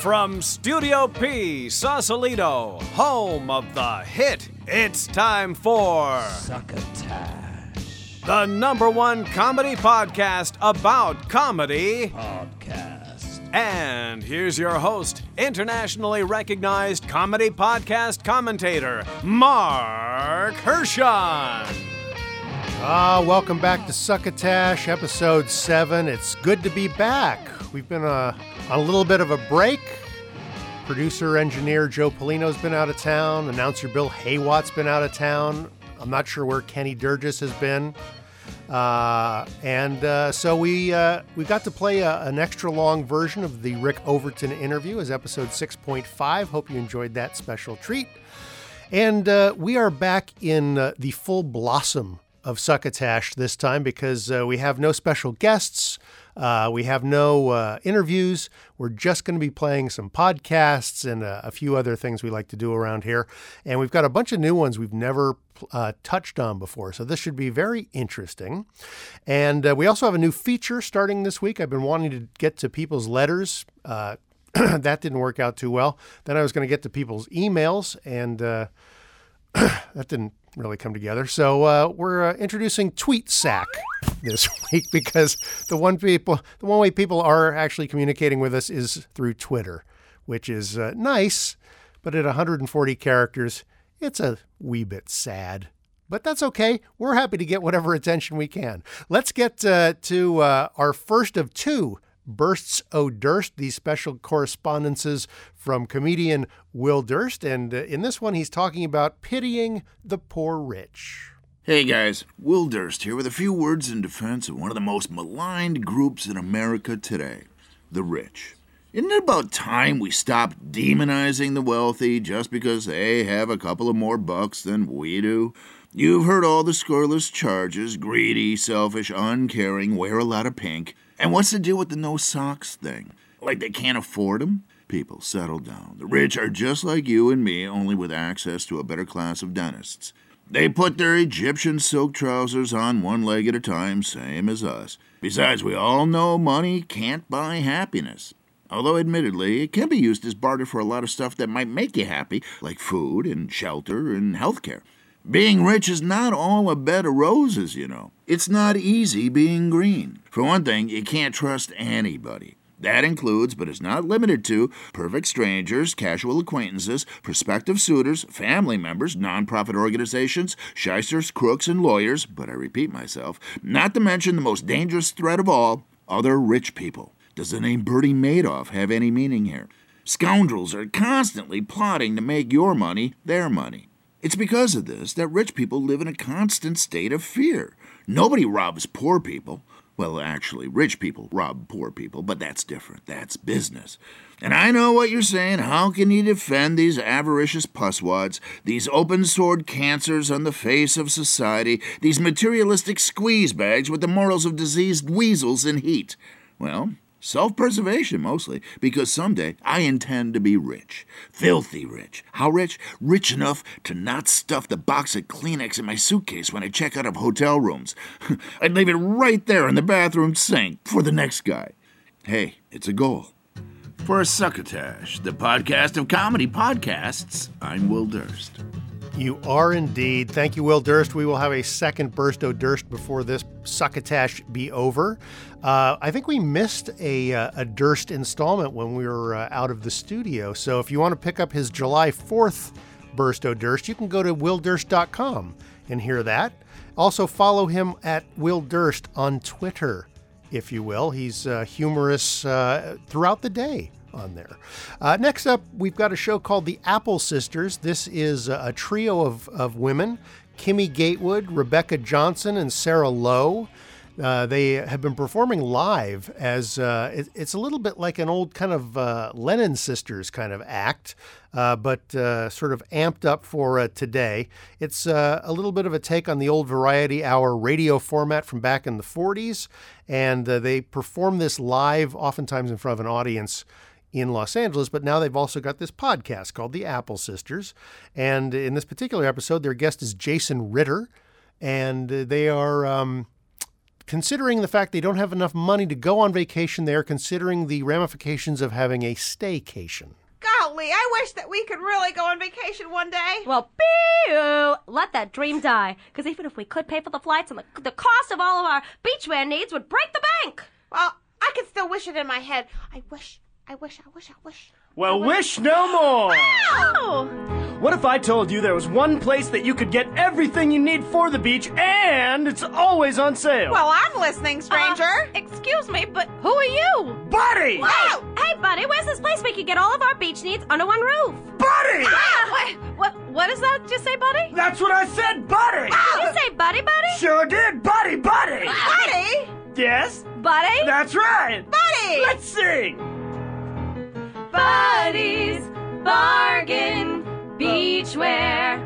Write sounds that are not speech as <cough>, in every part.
From Studio P, Sausalito, home of the hit, it's time for Succotash the number one comedy podcast about comedy. Podcast. And here's your host, internationally recognized comedy podcast commentator, Mark Hershon. Ah, welcome back to Succotash, episode seven. It's good to be back. We've been uh, on a little bit of a break. Producer engineer Joe Polino's been out of town. Announcer Bill Haywatt's been out of town. I'm not sure where Kenny Durgis has been. Uh, and uh, so we uh, we got to play a, an extra long version of the Rick Overton interview as episode 6.5. Hope you enjoyed that special treat. And uh, we are back in uh, the full blossom of Succotash this time because uh, we have no special guests. Uh, we have no uh, interviews. We're just going to be playing some podcasts and uh, a few other things we like to do around here. And we've got a bunch of new ones we've never uh, touched on before. So this should be very interesting. And uh, we also have a new feature starting this week. I've been wanting to get to people's letters. Uh, <clears throat> that didn't work out too well. Then I was going to get to people's emails, and <clears throat> that didn't really come together. So uh, we're uh, introducing Tweet Sack this <laughs> week because the one people, the one way people are actually communicating with us is through Twitter, which is uh, nice, but at 140 characters, it's a wee bit sad. But that's okay. We're happy to get whatever attention we can. Let's get uh, to uh, our first of two Bursts O' Durst, these special correspondences from comedian Will Durst. And uh, in this one, he's talking about pitying the poor rich. Hey guys, Will Durst here with a few words in defense of one of the most maligned groups in America today the rich. Isn't it about time we stopped demonizing the wealthy just because they have a couple of more bucks than we do? You've heard all the scurrilous charges greedy, selfish, uncaring, wear a lot of pink. And what's the deal with the no socks thing? Like they can't afford 'em? People, settle down. The rich are just like you and me, only with access to a better class of dentists. They put their Egyptian silk trousers on one leg at a time, same as us. Besides, we all know money can't buy happiness. Although, admittedly, it can be used as barter for a lot of stuff that might make you happy, like food and shelter and healthcare. Being rich is not all a bed of roses, you know. It's not easy being green. For one thing, you can't trust anybody. That includes, but is not limited to, perfect strangers, casual acquaintances, prospective suitors, family members, nonprofit organizations, shysters, crooks, and lawyers, but I repeat myself, not to mention the most dangerous threat of all, other rich people. Does the name Bernie Madoff have any meaning here? Scoundrels are constantly plotting to make your money their money. It's because of this that rich people live in a constant state of fear. Nobody robs poor people. Well, actually, rich people rob poor people, but that's different. That's business. And I know what you're saying. How can you defend these avaricious pusswads, these open sword cancers on the face of society, these materialistic squeeze bags with the morals of diseased weasels in heat? Well, Self preservation mostly, because someday I intend to be rich. Filthy rich. How rich? Rich enough to not stuff the box of Kleenex in my suitcase when I check out of hotel rooms. <laughs> I'd leave it right there in the bathroom sink for the next guy. Hey, it's a goal. For Succotash, the podcast of comedy podcasts, I'm Will Durst. You are indeed. Thank you, Will Durst. We will have a second burst of Durst before this succotash be over. Uh, I think we missed a, uh, a Durst installment when we were uh, out of the studio. So if you want to pick up his July 4th burst of Durst, you can go to willdurst.com and hear that. Also, follow him at Will Durst on Twitter, if you will. He's uh, humorous uh, throughout the day on there. Uh, next up, we've got a show called The Apple Sisters. This is a, trio of, of women Kimmy Gatewood, Rebekka Johnson, and Sarah Lowe. Uh, they have been performing live as uh, it, it's a little bit like an old kind of uh, Lennon Sisters kind of act, uh, but uh, sort of amped up for uh, today. It's a little bit of a take on the old Variety Hour radio format from back in the 40s, and they perform this live, oftentimes in front of an audience in Los Angeles, but now they've also got this podcast called The Apple Sisters. And in this particular episode, their guest is Jason Ritter, and they are um, considering the fact they don't have enough money to go on vacation, they are considering the ramifications of having a staycation. Golly, I wish that we could really go on vacation one day. Well, boo! Let that dream die. Because even if we could pay for the flights and the, the cost of all of our beachwear needs would break the bank. Well, I can still wish it in my head. I wish, I wish, I wish, I wish. Well, wish no more. Oh! What if I told you there was one place that you could get everything you need for the beach and it's always on sale? Well, I'm listening, stranger. Uh, excuse me, but who are you? Buddy! Wow! Hey, buddy, where's this place we could get all of our beach needs under one roof? Buddy! What? What? What is that? Did you say, buddy? That's what I said, buddy! Did you say, buddy, buddy? Sure did, buddy, buddy! Buddy! Yes, Buddy? that's right! Buddy! Let's sing! Buddies, bargain, beachwear.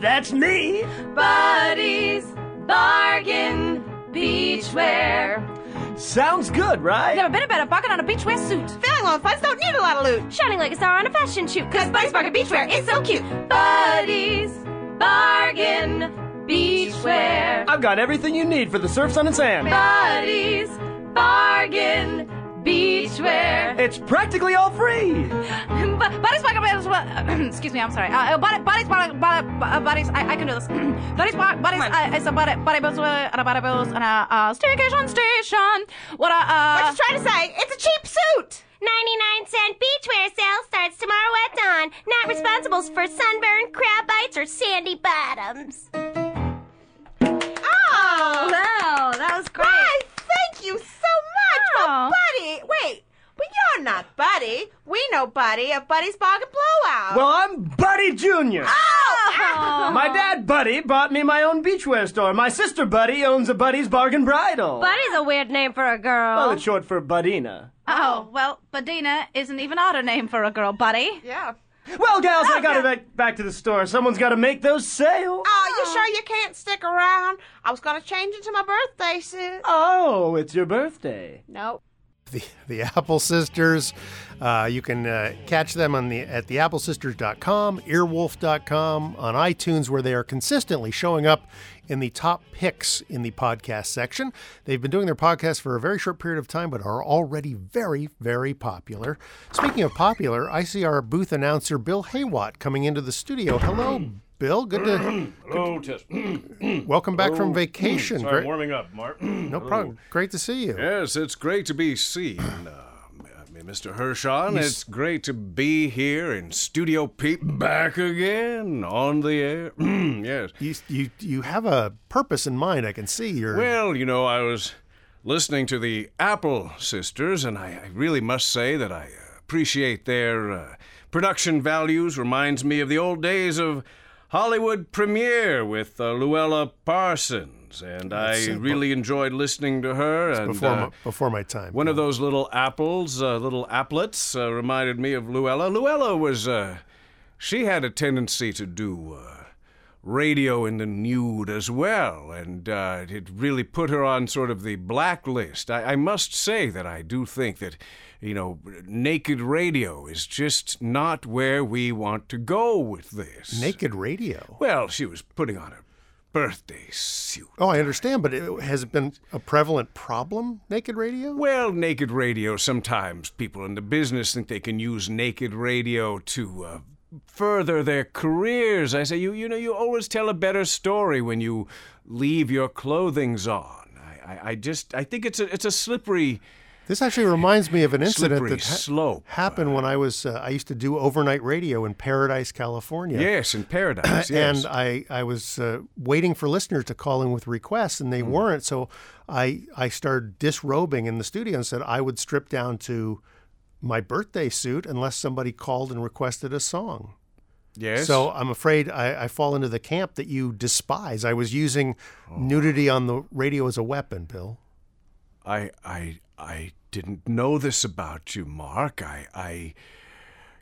That's me! Buddies, bargain, beachwear. Sounds good, right? Never been a better bargain on a beachwear suit. Feeling low funds don't need a lot of loot. Shining like a star on a fashion shoot. Cause Buddies Bargain Beachwear is so cute. Buddies, bargain, beachwear. I've got everything you need for the surf, sun, and sand. Buddies, bargain, beachwear. It's practically all free! Bu- Buddies Bargain Beachwear. Excuse me, I'm sorry. Uh, uh, buddy, buddies Bargain. Buddy, uh, I, I can do this. buddies Bar- Buddies. Uh, it's a buddy, buddy boots and a buddy boots and a uh, staycation station. What a, uh. What you trying to say? It's a cheap suit. 99 cent beachwear sale starts tomorrow at dawn. Not responsible for sunburn, crab bites, or sandy bottoms. Oh! Wow, that was great. Why, thank you so much. Oh. Buddy, wait. But you're not Buddy. We know Buddy of Buddy's Bargain Blowout. Well, I'm Buddy Jr. Oh. My dad, Buddy, bought me my own beachwear store. My sister, Buddy, owns a Buddy's Bargain Bridal. Buddy's a weird name for a girl. Well, it's short for Budina. Oh, well, Badina is an even odder name for a girl, buddy. yeah. Well, gals, I gotta back, back to the store. Someone's gotta make those sales. Oh, you sure you can't stick around? I was gonna change into my birthday suit. Oh, it's your birthday. Nope. the, the Apple Sisters. Uh, you can uh, catch them on the at theapplesisters.com, earwolf.com, on iTunes, where they are consistently showing up in the top picks in the podcast section. They've been doing their podcast for a very short period of time, but are already very, very popular. Speaking of popular, I see our booth announcer Bill Haywatt coming into the studio. Hello, Bill. Good to <clears throat> Hello, Tess. <clears throat> <clears throat> welcome back from vacation. Sorry, Great, warming up, Mark. no problem. Great to see you. Yes, it's great to be seen. Uh, Mr. Hershon, it's great to be here in Studio Peep back again on the air. <clears throat> yes. You, you you have a purpose in mind. I can see you're. Well, you know, I was listening to the Apple Sisters, and I, I really must say that I appreciate their uh, production values. Reminds me of the old days of Hollywood premiere with uh, Louella Parsons, and I really enjoyed listening to her. And before uh, my, before my time. one of those little apples, uh, little applets, uh, reminded me of Louella. Louella was, uh, she had a tendency to do uh, radio in the nude as well, and uh, it really put her on sort of the blacklist. I, I must say that I do think that, you know, naked radio is just not where we want to go with this. naked radio. Well, she was putting on a birthday suit. Oh, I understand, but it, has it been a prevalent problem? Naked radio. Well, naked radio, sometimes people in the business think they can use naked radio to uh, further their careers. I say, you, you know, you always tell a better story when you leave your clothings on. I, I, I just, I think it's a, it's a slippery. This actually reminds me of an incident Slippery that ha- slope. happened when I was uh, I used to do overnight radio in Paradise, California. Yes, in paradise. <clears throat> Yes. And I, I was uh, waiting for listeners to call in with requests, and they Hmm. weren't. So I, I started disrobing in the studio and said I would strip down to my birthday suit unless somebody called and requested a song. yes. So I'm afraid I, I fall into the camp that you despise. I was using Oh. nudity on the radio as a weapon, Bill. I I I didn't know this about you, Mark. I I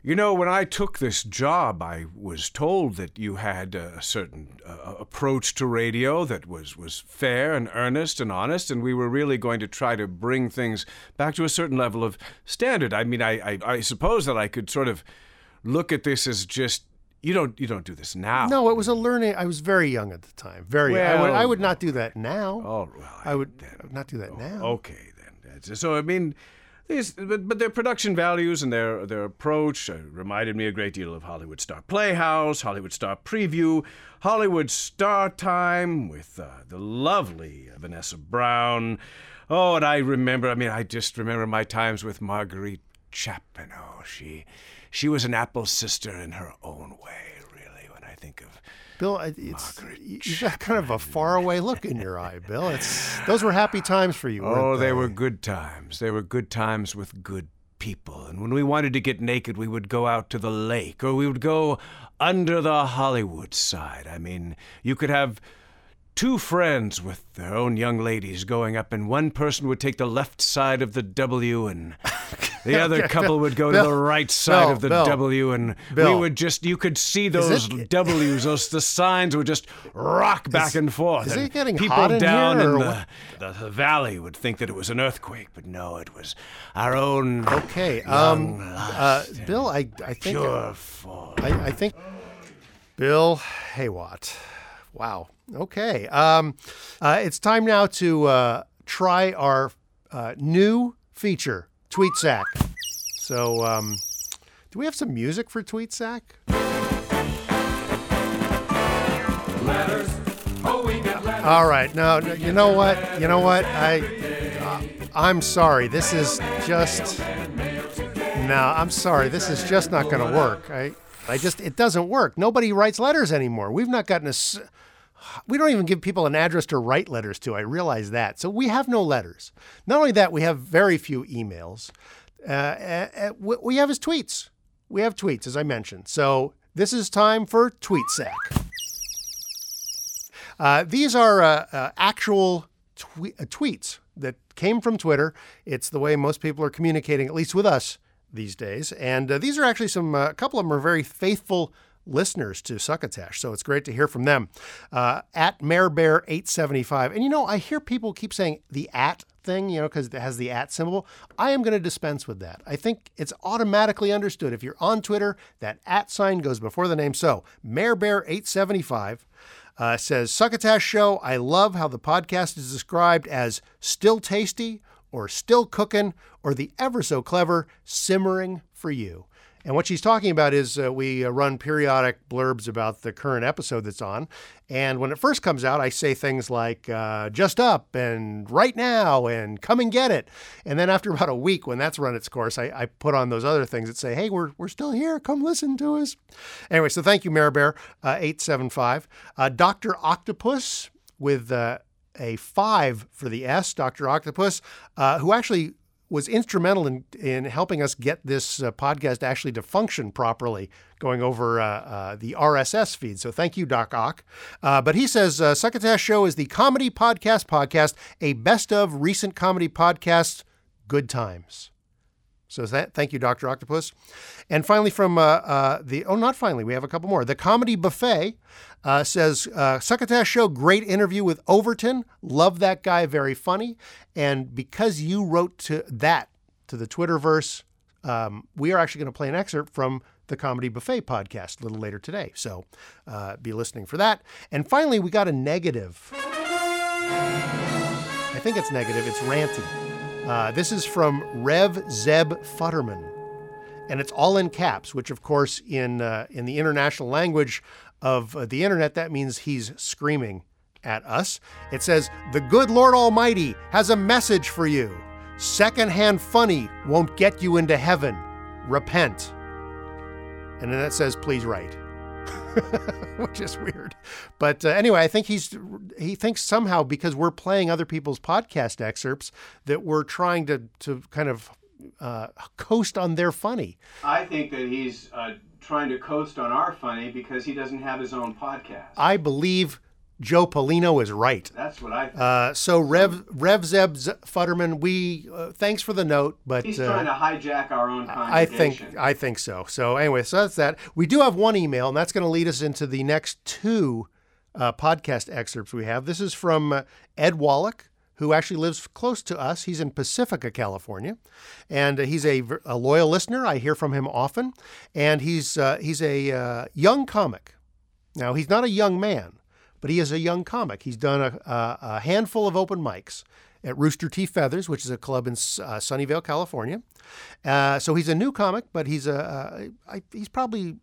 you know, when I took this job, I was told that you had a certain uh, approach to radio that was was fair and earnest and honest, and we were really going to try to bring things back to a certain level of standard. I mean, I I, I suppose that I could sort of look at this as just you don't you don't do this now. No, it was a learning. I was very young at the time. Very. I, would, I would not do that now. Oh well. I would not do that now. Okay then. That's- So I mean, these but, but their production values and their their approach uh, reminded me a great deal of Hollywood Star Playhouse, Hollywood Star Preview, Hollywood Star Time with uh, the lovely Vanessa Brown. Oh, and I remember. I mean, I just remember my times with Marguerite Chapman. Oh, she she was an Apple sister in her own way. Really, when I think of Bill, it's you've got kind of a faraway look in your eye, Bill. It's those were happy times for you. Oh, weren't they were good times. They were good times with good people. And when we wanted to get naked, we would go out to the lake or we would go under the Hollywood side. I mean, you could have two friends with their own young ladies going up, and one person would take the left side of the W, and <laughs> <laughs> the other Okay, couple Bill- would go Bill- to the right side Bill, of the W, and we would just, you could see those it- W's, those, the signs would just rock <laughs> back Is- and forth. is and it getting people hot in down here, in the, the, the valley would think that it was an earthquake, but no, it was our own. Okay, um, uh, Bill, I I think pure fall. I, I think Bill Haywatt. Wow. Okay. Um, uh, it's time now to uh, try our uh, new feature, Tweet Sack. So, um, do we have some music for Tweet Sack? All right. No, no, you know what? You know what? I, uh, I'm sorry. This is just. No, I'm sorry. This is just not going to work. I, I just, it doesn't work. Nobody writes letters anymore. We've not gotten a. We don't even give people an address to write letters to. I realize that. So we have no letters. Not only that, we have very few emails. Uh, uh, uh, we have is tweets. We have tweets, as I mentioned. So this is time for Tweet Sack. Uh, these are uh, uh, actual twe- tweets that came from Twitter. It's the way most people are communicating, at least with us these days. And these are actually some, a couple of them are very faithful listeners to Succotash. So it's great to hear from them. Uh, at MareBear875. And you know, I hear people keep saying the at thing, you know, because it has the at symbol. I am going to dispense with that. I think it's automatically understood. If you're on Twitter, that at sign goes before the name. So MareBear875 uh, says Succotash Show. I love how the podcast is described as still tasty or still cooking or the ever so clever simmering for you. And what she's talking about is uh, we uh, run periodic blurbs about the current episode that's on. And when it first comes out, I say things like uh, just up and right now and come and get it. And then after <laughs> about a week, when that's run its course, I, I put on those other things that say, hey, we're, we're still here. Come listen to us. Anyway, so thank you, Maribear, uh, 875. Uh, Dr. Octopus with uh, a five for the S, Dr. Octopus, uh, who actually was instrumental in, in helping us get this uh, podcast actually to function properly, going over uh, uh, the RSS feed. So thank you, Doc Ock. Uh, but he says uh, Succotash Show is the comedy podcast podcast, a best of recent comedy podcasts, good times. So that, thank you, Dr. Octopus. And finally, from uh, uh, the, oh, not finally, we have a couple more. The Comedy Buffet uh, says, uh, Succotash Show, great interview with Overton. Love that guy, very funny. And because you wrote to that, to the Twitterverse, um, we are actually going to play an excerpt from the Comedy Buffet podcast a little later today. So uh, be listening for that. And finally, we got a negative. I think it's negative. It's ranty. Uh, this is from Rev Zeb Futterman, and it's all in caps. Which, of course, in uh, in the international language of uh, the internet, that means he's screaming at us. It says, "The good Lord Almighty has a message for you. Secondhand funny won't get you into heaven. Repent." And then it says, "Please write." <laughs> which is weird. But uh, anyway, I think he's he thinks somehow because we're playing other people's podcast excerpts that we're trying to to kind of uh, coast on their funny. I think that he's uh, trying to coast on our funny because he doesn't have his own podcast. I believe Joe Polino is right. That's what I think. Uh, so Rev Rev Zeb Z- Futterman, we uh, thanks for the note, but he's uh, trying to hijack our own I think I think so. So anyway, so that's that. We do have one email, and that's going to lead us into the next two uh, podcast excerpts we have. This is from uh, Ed Wallach, who actually lives close to us. He's in Pacifica, California, and uh, he's a loyal listener. I hear from him often, and he's uh, he's a uh, young comic. Now he's not a young man, but he is a young comic. He's done a, a, a handful of open mics at Rooster T. Feathers, which is a club in uh, Sunnyvale, California. Uh, so he's a new comic, but he's a uh, I, he's probably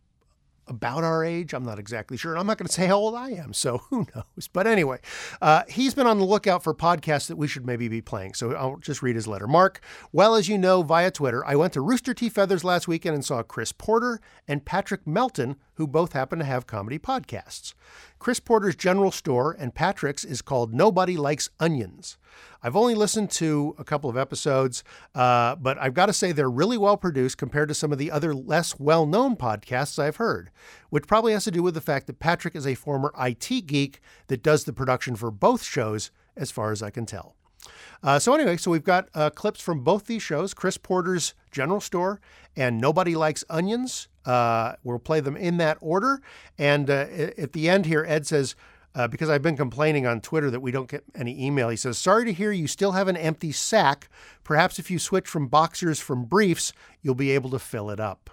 about our age. I'm not exactly sure. I'm not going to say how old I am, so <laughs> who knows? But anyway, uh, he's been on the lookout for podcasts that we should maybe be playing. So I'll just read his letter. Mark, well, as you know via Twitter, I went to Rooster T. Feathers last weekend and saw Chris Porter and Patrick Melton, who both happen to have comedy podcasts. Chris Porter's General Store and Patrick's is called Nobody Likes Onions. I've only listened to a couple of episodes, uh, but I've got to say they're really well produced compared to some of the other less well known podcasts I've heard, which probably has to do with the fact that Patrick is a former IT geek that does the production for both shows, as far as I can tell. Uh, so anyway, so we've got uh, clips from both these shows: Chris Porter's General Store and Nobody Likes Onions. Uh, we'll play them in that order. And uh, at the end here, Ed says, uh, because I've been complaining on Twitter that we don't get any email. He says, "Sorry to hear you still have an empty sack. Perhaps if you switch from boxers from briefs, you'll be able to fill it up."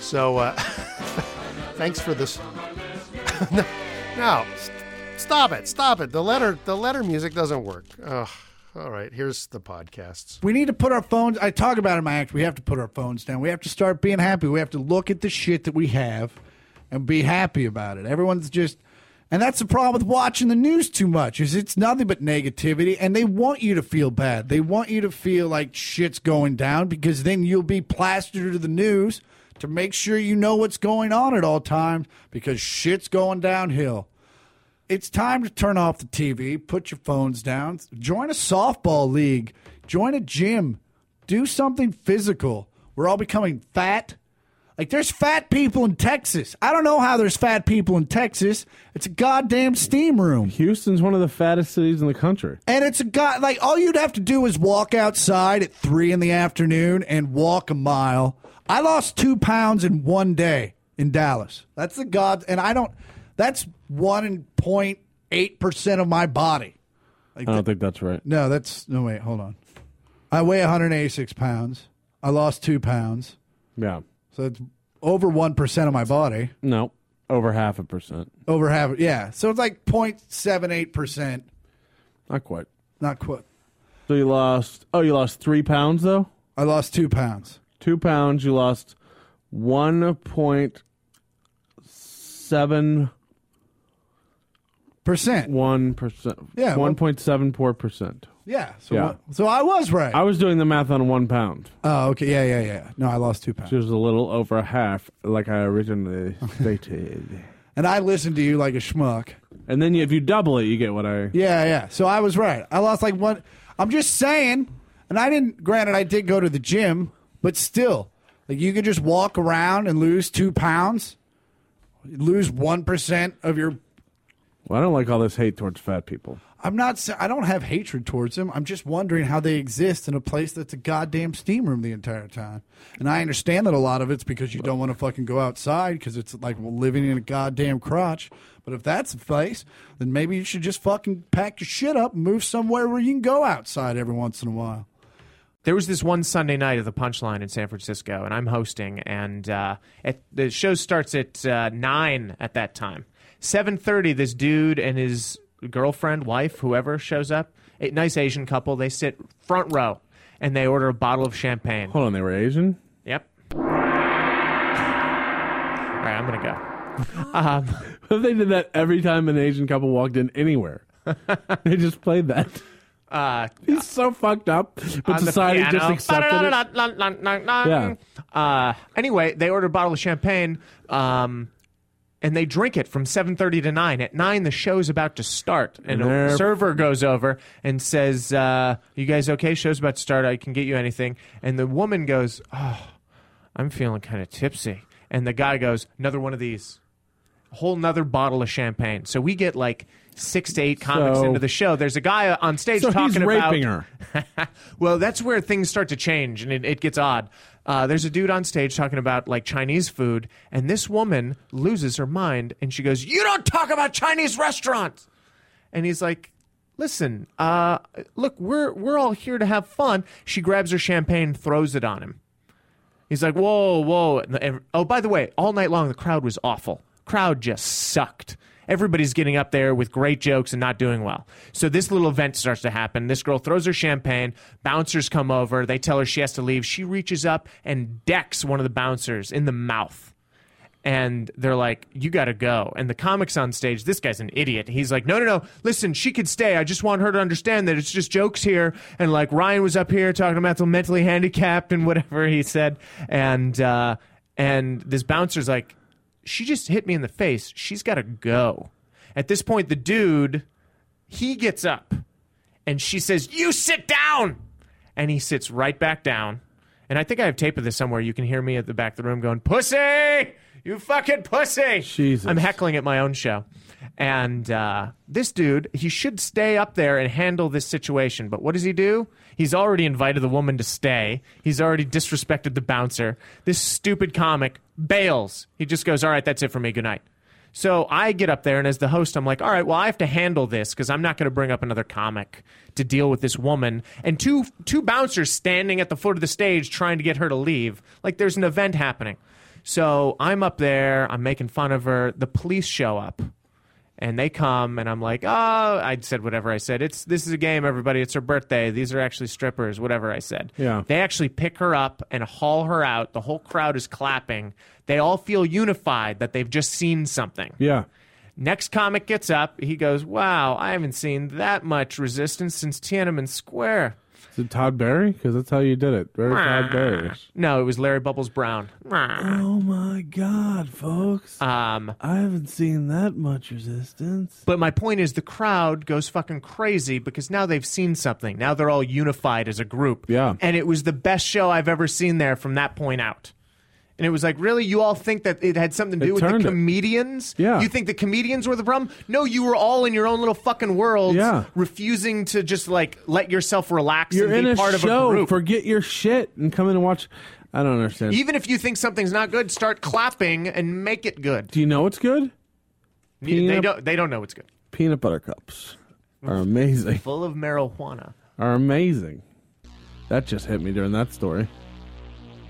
So, uh, <laughs> thanks for this. no, <laughs> no, st- stop it, stop it. The letter, the letter music doesn't work. Ugh. All right, here's the podcasts. We need to put our phones. I talk about it in my act. We have to put our phones down. We have to start being happy. We have to look at the shit that we have and be happy about it. Everyone's just, and that's the problem with watching the news too much. Is it's nothing but negativity, and they want you to feel bad. They want you to feel like shit's going down because then you'll be plastered to the news to make sure you know what's going on at all times because shit's going downhill it's time to turn off the TV, put your phones down, join a softball league, join a gym, do something physical. We're all becoming fat. Like there's fat people in Texas. I don't know how there's fat people in Texas. It's a goddamn steam room. Houston's one of the fattest cities in the country. And it's a god like all you'd have to do is walk outside at three in the afternoon and walk a mile. I lost two pounds in one day in Dallas. That's the god and I don't that's one point eight percent of my body. Like I don't think that's right. no, that's no wait, hold on. I weigh 186 pounds. I lost two pounds, Yeah. so it's over one percent of my body. No. Over half a percent. Over half, yeah. So it's like 0.78 percent. Not quite. Not quite. So you lost. Oh, you lost three pounds though. I lost two pounds. Two pounds. You lost one point seven Percent. one percent. Yeah, One point seven four percent. Yeah. So Yeah. what- so I was right. I was doing the math on one pound. oh, okay. Yeah, yeah, yeah. No, I lost two pounds. Which was a little over half, like I originally <laughs> stated. And I listened to you like a schmuck. And then you, if you double it, you get what I. Yeah, yeah. So I was right. I lost like one. I'm just saying, and I didn't. Granted, I did go to the gym, but still, like you could just walk around and lose two pounds, lose one percent of your. Well, I don't like all this hate towards fat people. I'm not. I don't have hatred towards them. I'm just wondering how they exist in a place that's a goddamn steam room the entire time. And I understand that a lot of it's because you don't want to fucking go outside because it's like living in a goddamn crotch. But if that's the place, then maybe you should just fucking pack your shit up and move somewhere where you can go outside every once in a while. There was this one Sunday night at the Punchline in San Francisco, and I'm hosting, and uh, at, the show starts at uh, nine at that time. Seven thirty, this dude and his girlfriend, wife, whoever shows up, a nice Asian couple. They sit front row, and they order a bottle of champagne. Hold on, they were Asian? Yep. All right, I'm gonna go. Um, <laughs> What if they did that every time an Asian couple walked in anywhere? <laughs> they just played that. uh, He's so fucked up, but on the society just piano. accepted it. Yeah. Uh, anyway, they order a bottle of champagne, um, and they drink it from 7.30 to 9. At 9, the show's about to start, and a server goes over and says, uh, you guys okay? Show's about to start. I can get you anything. And the woman goes, oh, I'm feeling kind of tipsy. And the guy goes, another one of these. A whole nother bottle of champagne. So we get like six to eight comics So- into the show. There's a guy on stage So talking he's about her. <laughs> well, that's where things start to change and it, it gets odd. Uh, there's a dude on stage talking about like Chinese food, and this woman loses her mind and she goes, You don't talk about Chinese restaurants. And he's like, listen, uh, look, we're we're all here to have fun. She grabs her champagne, throws it on him. He's like, whoa, whoa. And and- oh, by the way, all night long the crowd was awful. Crowd just sucked. Everybody's getting up there with great jokes and not doing well. So this little event starts to happen. This girl throws her champagne. Bouncers come over. They tell her she has to leave. She reaches up and decks one of the bouncers in the mouth and they're like, "You got to go." And the comics on stage, this guy's an idiot. He's like, "No, no, no. Listen, she could stay. I just want her to understand that it's just jokes here." And like Ryan was up here talking about the mentally handicapped and whatever he said, and uh, and this bouncer's like, "She just hit me in the face. She's got to go." At this point, the dude he gets up, and she says, "You sit down," and he sits right back down. And I think I have tape of this somewhere. You can hear me at the back of the room going, "Pussy, you fucking pussy!" Jesus. I'm heckling at my own show. And uh, this dude, he should stay up there and handle this situation. But what does he do? He's already invited the woman to stay. He's already disrespected the bouncer. This stupid comic bails. He just goes, "All right, that's it for me. Good night." So I get up there, and as the host, I'm like, all right, well, I have to handle this because I'm not going to bring up another comic to deal with this woman. And two, two bouncers standing at the foot of the stage trying to get her to leave. Like there's an event happening. So I'm up there, I'm making fun of her. The police show up. And they come, and I'm like, oh, I said whatever I said. It's this is a game, everybody. It's her birthday. These are actually strippers. Whatever I said. Yeah. They actually pick her up and haul her out. The whole crowd is clapping. They all feel unified that they've just seen something. Yeah. Next comic gets up. He goes, Wow, I haven't seen that much resistance since Tiananmen Square. Is it Todd Barry? Because that's how you did it. Very Todd Barry. No, it was Larry Bubbles Brown. Oh my God, folks! Um, I haven't seen that much resistance. But my point is, the crowd goes fucking crazy because now they've seen something. Now they're all unified as a group. Yeah. And it was the best show I've ever seen there from that point out. And it was like, really? You all think that it had something to It do with the turned it. comedians? Yeah. You think the comedians were the problem? No, you were all in your own little fucking world, Yeah. refusing to just like let yourself relax You're and in be a part of show. a group. Forget your shit and come in and watch. I don't understand. Even if you think something's not good, start clapping and make it good. Do you know what's good? They Peanut- don't. They don't know it's good. Peanut butter cups are amazing. Full of marijuana. Are amazing. That just hit me during that story.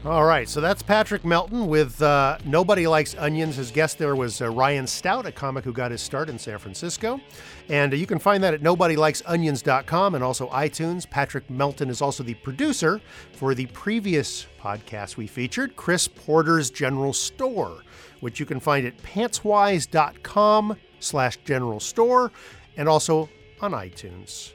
All right, so that's Patrick Melton with uh, Nobody Likes Onions. His guest there was uh, Ryan Stout, a comic who got his start in San Francisco. And uh, you can find that at nobodylikesonions.com and also iTunes. Patrick Melton is also the producer for the previous podcast we featured, Chris Porter's General Store, which you can find at pantswise.com slash general store and also on iTunes.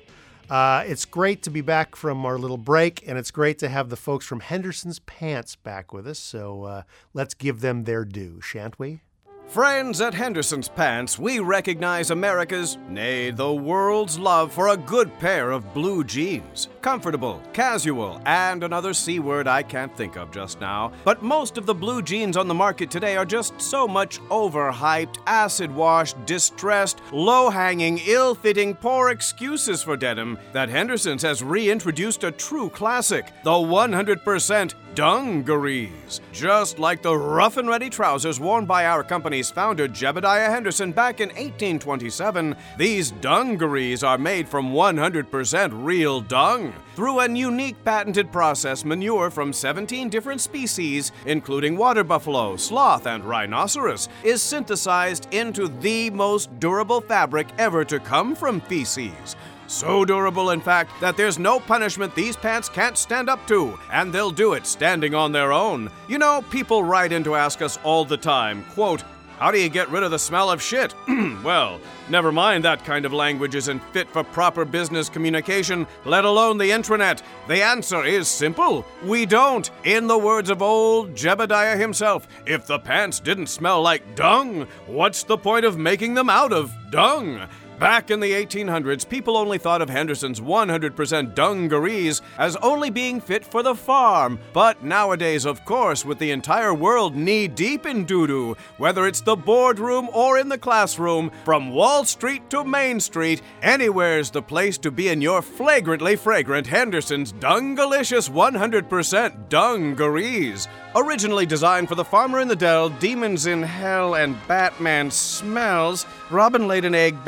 Uh, it's great to be back from our little break, and it's great to have the folks from Henderson's Pants back with us. So uh, let's give them their due, shan't we? Friends at Henderson's Pants, we recognize America's, nay, the world's love for a good pair of blue jeans. Comfortable, casual, and another C word I can't think of just now. But most of the blue jeans on the market today are just so much overhyped, acid washed, distressed, low hanging, ill fitting, poor excuses for denim that Henderson's has reintroduced a true classic the 100% dungarees. Just like the rough and ready trousers worn by our company's founder, Jebediah Henderson, back in 1827, these dungarees are made from 100% real dung. Through a unique patented process, manure from 17 different species, including water buffalo, sloth, and rhinoceros, is synthesized into the most durable fabric ever to come from feces. So durable, in fact, that there's no punishment these pants can't stand up to, and they'll do it standing on their own. You know, people write in to ask us all the time, quote, how do you get rid of the smell of shit? <clears throat> well, never mind that kind of language isn't fit for proper business communication, let alone the intranet. The answer is simple. We don't. In the words of old Jebediah himself, if the pants didn't smell like dung, what's the point of making them out of dung? Back in the 1800s, people only thought of Henderson's 100% dungarees as only being fit for the farm. But nowadays, of course, with the entire world knee deep in doo doo, whether it's the boardroom or in the classroom, from Wall Street to Main Street, anywhere's the place to be in your flagrantly fragrant Henderson's Dungalicious 100% dungarees. Originally designed for the farmer in the dell, demons in hell, and Batman smells, Robin laid an egg,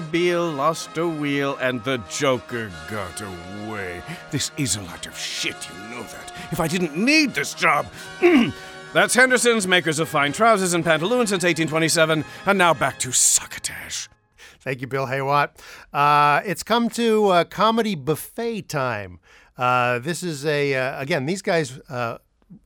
Batmobile lost a wheel, and the Joker got away. This is a lot of shit, you know that. If I didn't need this job. <clears throat> That's Henderson's, makers of fine trousers and pantaloons since 1827. And now back to Succotash. Thank you, Bill Haywatt. Uh, it's come to uh, comedy buffet time. Uh, this is a, uh, again, these guys uh,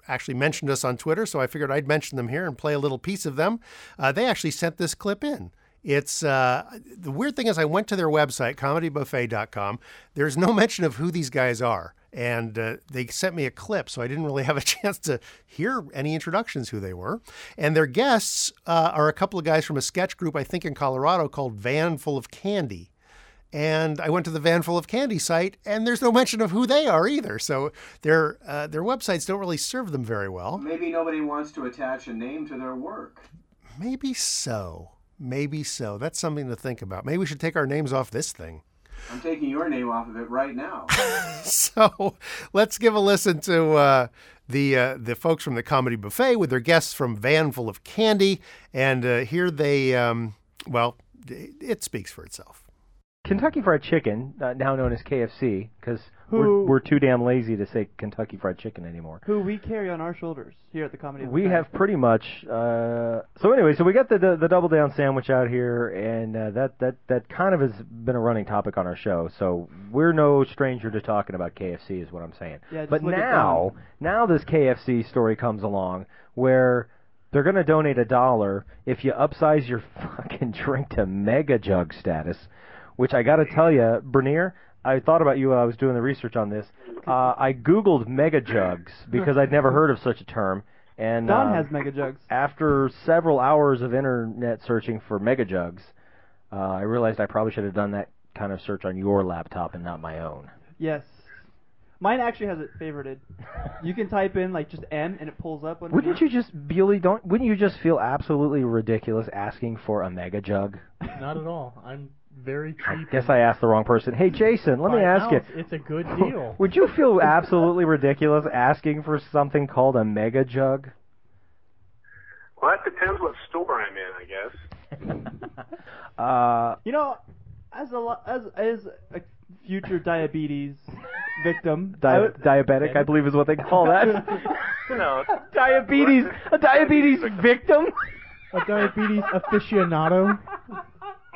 actually mentioned us on Twitter, so I figured I'd mention them here and play a little piece of them. Uh, they actually sent this clip in. It's uh, the weird thing is I went to their website comedybuffet.com. There's no <laughs> mention of who these guys are, and uh, they sent me a clip, so I didn't really <laughs> have a chance to hear any introductions who they were. And their guests uh, are a couple of guys from a sketch group I think in Colorado called Van Full of Candy. And I went to the Van Full of Candy site, and there's no mention of who they are either. So their uh, their websites don't really serve them very well. Maybe nobody wants to attach a name to their work. Maybe so. Maybe so. That's something to think about. Maybe we should take our names off this thing. I'm taking your name off of it right now. <laughs> so let's give a listen to uh, the uh, the folks from the Comedy Buffet with their guests from Van Full of Candy, and uh, here they, um, well, it speaks for itself. Kentucky Fried Chicken, uh, now known as KFC, because we're, Who- we're too damn lazy to say Kentucky Fried Chicken anymore. Who we carry on our shoulders here at the Comedy We have pretty much. Uh, so anyway, so we got the, the the double down sandwich out here, and uh, that that that kind of has been a running topic on our show. So we're no stranger to talking about KFC, is what I'm saying. Yeah, but now, now this KFC story comes along where they're going to donate a dollar if you upsize your <laughs> fucking drink to mega jug status. Which I got to tell you, Bernier, I thought about you while I was doing the research on this. <laughs> Uh, I googled mega jugs because I'd never heard of such a term. And Don uh, has mega jugs. after several hours of internet searching for mega jugs, uh, I realized I probably should have done that kind of search on your laptop and not my own. Yes. Mine actually has it favorited. You can type in like just M and it pulls up. Underneath. Wouldn't you just really don't? Wouldn't you just feel absolutely ridiculous asking for a mega jug? Not at all. I'm very cheap. I Guess I asked the wrong person. Hey Jason, let me Five ask you. It's a good deal. <laughs> Would you feel <laughs> absolutely ridiculous asking for something called a mega jug? Well, that depends what store I'm in, I guess. <laughs> Uh, You know, as a as as a future diabetes victim, I would- diabetic, I believe is what they call that. no, diabetes, a diabetes victim. A diabetes aficionado.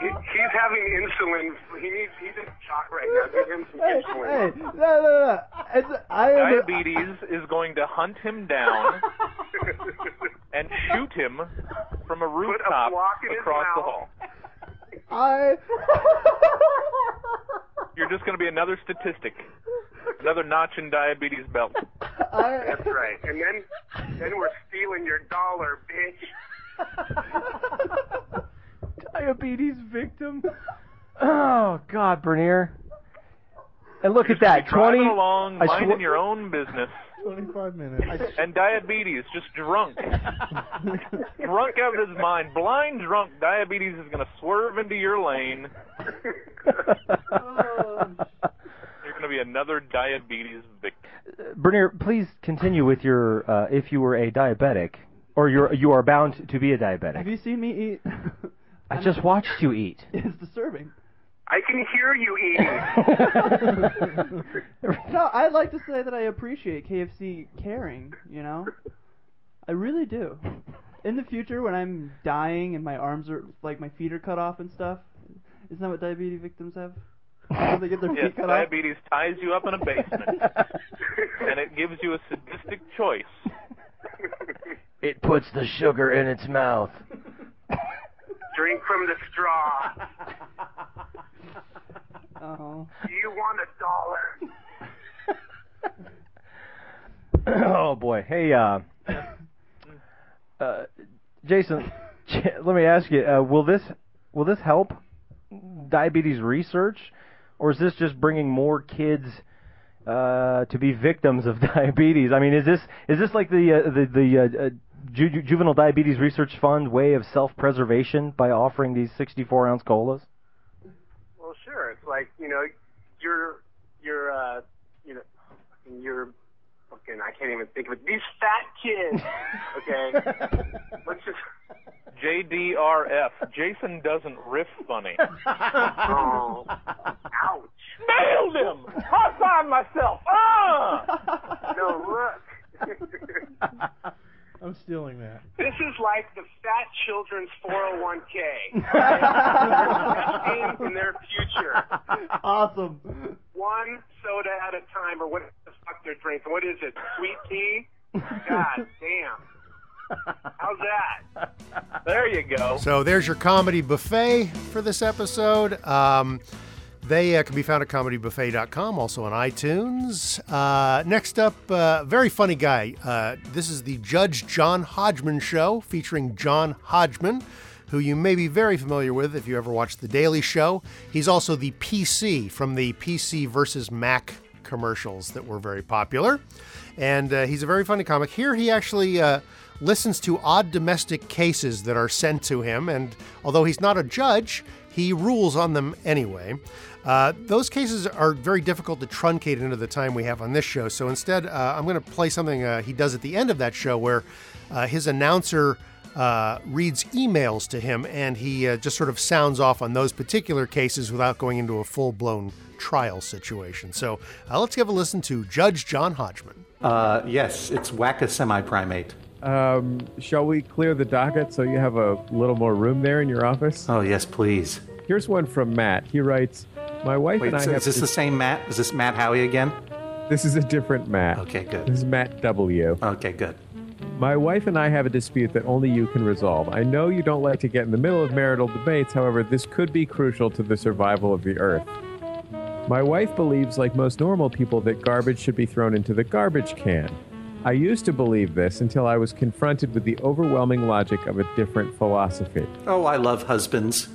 He, he's having insulin. He needs. He's in shock right now. Give him some Hey, insulin. hey, no, no, no. It's, I am. Diabetes is going to hunt him down <laughs> and shoot him from a rooftop block in his across the hall. I. <laughs> You're just going to be another statistic, another notch in diabetes belt. I. That's right. And then, then we're stealing your dollar, bitch. <laughs> diabetes victim. <laughs> Oh God, Bernier. And look at that, Driving twenty. along, I minding swear- your own business, 25 minutes. and diabetes just drunk, <laughs> drunk out of his mind, blind drunk. Diabetes is going to swerve into your lane. <laughs> You're going to be another diabetes victim. Bernier, please continue with your. Uh, if you were a diabetic, or you're you are bound to be a diabetic. Have you seen me eat? I just watched you eat. <laughs> It's disturbing. I can hear you eating. <laughs> <laughs> No, I'd like to say that I appreciate KFC caring. You know, I really do. In the future, when I'm dying and my arms are like my feet are cut off and stuff, isn't that what diabetes victims have? Don't they get their Yes, feet cut off? diabetes ties you up in a basement, and it gives you a sadistic choice. It puts the sugar in its mouth. Drink from the straw. Oh. <laughs> Do you want a dollar? <laughs> oh boy. Hey, uh, uh, Jason, <laughs> let me ask you: uh, Will this will this help diabetes research, or is this just bringing more kids uh, to be victims of <laughs> diabetes? I mean, is this is this like the uh, the the uh, uh, Ju- Ju- Juvenile Diabetes Research Fund way of self-preservation by offering these 64 ounce colas? Well, sure. It's like you know, you're you're uh, you know, you're fucking I can't even think of it. These fat kids. Okay. <laughs> Let's just. JDRF. Jason doesn't riff funny. <laughs> Oh, ouch. Nailed him! High five myself! Ah! No, look. <laughs> I'm stealing that. This is like the fat children's 401k. Investing <laughs> in their future. Awesome. One soda at a time, or what the fuck they're drinking. What is it? Sweet tea? God damn. How's that? There you go. So there's your comedy buffet for this episode. Um, they uh, can be found at comedybuffet.com, also on iTunes. Uh, next up, uh, very funny guy. Uh, this is the Judge John Hodgman Show featuring John Hodgman, who you may be very familiar with if you ever watched The Daily Show. He's also the PC from the PC versus Mac commercials that were very popular. And uh, he's a very funny comic. Here he actually uh, listens to odd domestic cases that are sent to him. And although he's not a judge, he rules on them anyway. Uh, those cases are very difficult to truncate into the time we have on this show. So instead, uh, I'm going to play something uh, he does at the end of that show where uh, his announcer uh, reads emails to him and he uh, just sort of sounds off on those particular cases without going into a full blown trial situation. So let's give a listen to Judge John Hodgman. Uh, yes, it's whack a semi primate. Um, shall we clear the docket so you have a little more room there in your office? Oh, yes, please. Here's one from Matt. He writes, "My wife Wait, and I so have is this dis- the same Matt? Is this Matt Howie again? This is a different Matt. Okay, good. This is Matt W. Okay, good. My wife and I have a dispute that only you can resolve. I know you don't like to get in the middle of marital debates, however, this could be crucial to the survival of the earth. My wife believes, like most normal people, that garbage should be thrown into the garbage can. I used to believe this until I was confronted with the overwhelming logic of a different philosophy. Oh, I love husbands.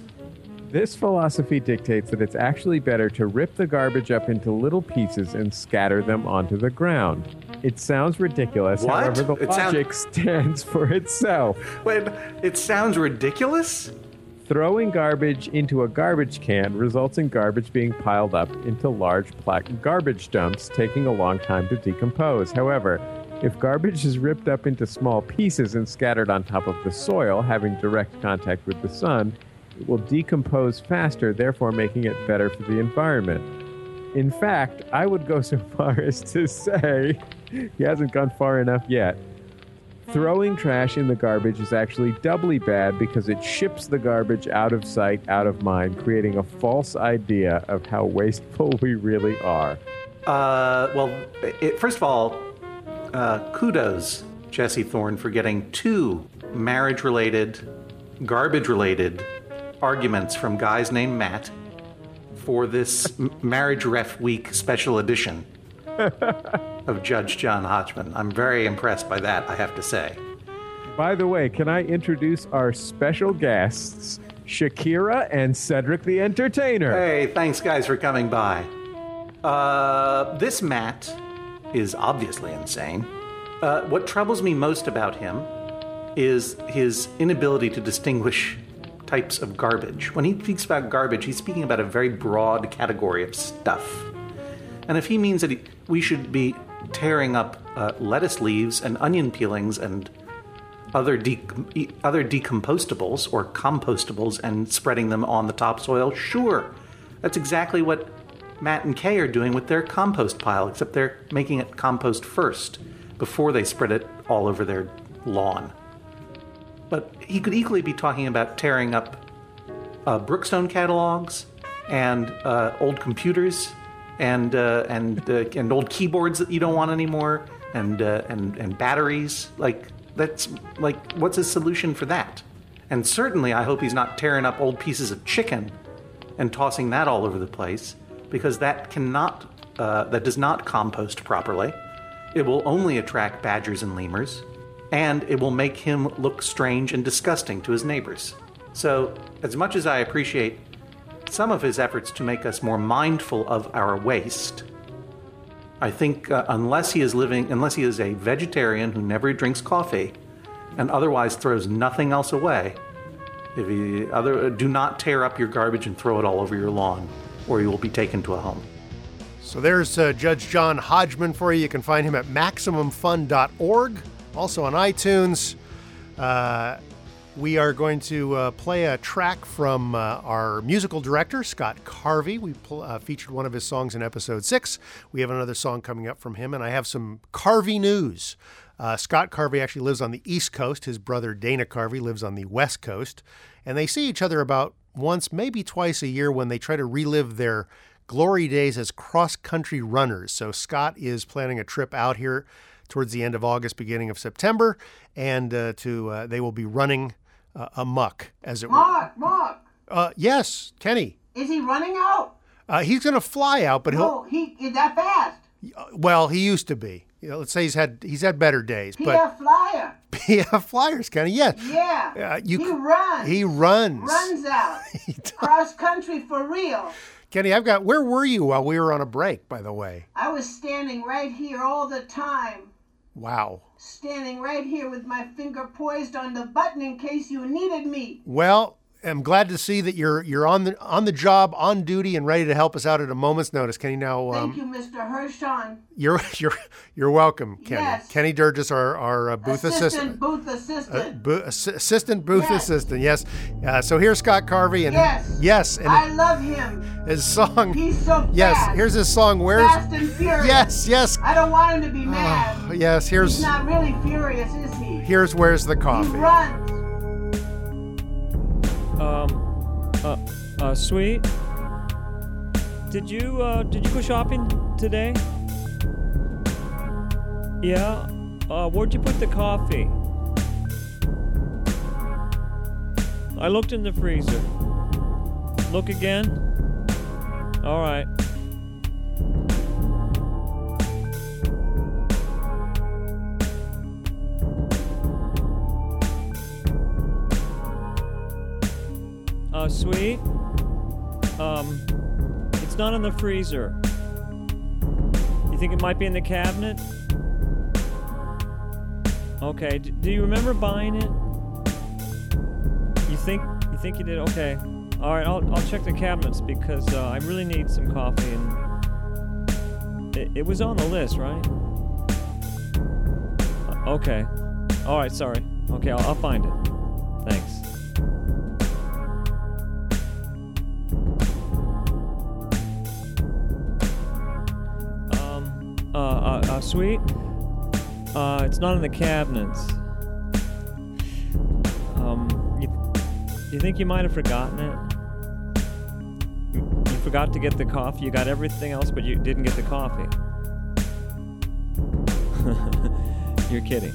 This philosophy dictates that it's actually better to rip the garbage up into little pieces and scatter them onto the ground. It sounds ridiculous, What? however, the It sound- logic stands for itself. Wait, it sounds ridiculous? Throwing garbage into a garbage can results in garbage being piled up into large black garbage dumps, taking a long time to decompose. However, if garbage is ripped up into small pieces and scattered on top of the soil, having direct contact with the sun, will decompose faster, therefore making it better for the environment. In fact, I would go so <laughs> far as to say, he hasn't gone far enough yet. Throwing trash in the garbage is actually doubly bad because it ships the garbage out of sight, out of mind, creating a false idea of how wasteful we really are. Uh, well, it, first of all, uh, kudos, Jesse Thorn, for getting two marriage related, garbage related arguments from guys named Matt for this Marriage Ref Week special edition <laughs> of Judge John Hodgman. I'm very impressed by that, I have to say. By the way, can I introduce our special guests, Shakira and Cedric the Entertainer? Hey, thanks, guys, for coming by. Uh, this Matt is obviously insane. Uh, what troubles me most about him is his inability to distinguish types of garbage. When he speaks about garbage, he's speaking about a very broad category of stuff. And if he means that he, we should be tearing up uh, lettuce leaves and onion peelings and other de- other decompostables or compostables and spreading them on the topsoil, sure. That's exactly what Matt and Kay are doing with their compost pile, except they're making it compost first before they spread it all over their lawn. But he could equally be talking about tearing up uh, Brookstone catalogs and uh, old computers and uh, and uh, and old keyboards that you don't want anymore and uh, and and batteries. Like that's like what's his solution for that? And certainly, I hope he's not tearing up old pieces of chicken and tossing that all over the place because that cannot uh, that does not compost properly. It will only attract badgers and lemurs, and it will make him look strange and disgusting to his neighbors. So, as much as I appreciate some of his efforts to make us more mindful of our waste, I think uh, unless he is living, unless he is a vegetarian who never drinks coffee and otherwise throws nothing else away, if he other do not tear up your garbage and throw it all over your lawn, or you will be taken to a home. So there's uh, Judge John Hodgman for you. You can find him at MaximumFun.org, also on iTunes. Uh, we are going to uh, play a track from uh, our musical director, Scott Carvey. We pl- uh, featured one of his songs in episode six. We have another song coming up from him, and I have some Carvey news. Uh, Scott Carvey actually lives on the East Coast. His brother Dana Carvey lives on the West Coast. And they see each other about once, maybe twice a year when they try to relive their glory days as cross country runners. So Scott is planning a trip out here towards the end of August, beginning of September, and uh, to uh, they will be running uh, amuck, as it were. Marc, Marc, Uh, yes, Kenny. is he running out? Uh, he's going to fly out, but he'll. No, he is that fast. Well, he used to be. You know, let's say he's had he's had better days, but PF Flyer. PF Flyers, Kenny. Yes. Yeah. Uh, you he runs. He runs. Runs out. <laughs> Cross country for real. Kenny, I've got. Where were you while we were on a break? By the way. I was standing right here all the time. Wow. Standing right here with my finger poised on the button in case you needed me. Well, I'm glad to see that you're you're on the on the job, on duty, and ready to help us out at a moment's notice. Kenny, now um, Thank you, Mr. Hershon. You're <laughs> you're you're welcome, Kenny. Yes. Kenny Durgis, our our uh, booth assistant, assistant. booth Uh, assistant. bo- assi- assistant booth Yes. assistant, yes. Uh, so here's Scott Carvey, and Yes. yes, and I love him. his song. He's so yes, here's his song. Where's Fast and furious. yes, yes, I don't want him to be mad. yes. Here's He's not really furious, is he? here's where's the He coffee. runs. Um, uh, uh, sweet. Did you uh, did you go shopping today? Yeah. Uh, where'd you put the coffee? I looked in the freezer. Look again. All right. Sweet. Um, it's not in the freezer. You think it might be in the cabinet? Okay. Do you remember buying it? You think you think you did? Okay. All right. I'll I'll check the cabinets because uh, I really need some coffee and it, it was on the list, right? Uh, okay. All right. Sorry. Okay. I'll, I'll find it. Uh, uh, uh, sweet. Uh, it's not in the cabinets. Um, you, you think you might have forgotten it? You, you forgot to get the coffee. You got everything else, but you didn't get the coffee. <laughs> You're kidding.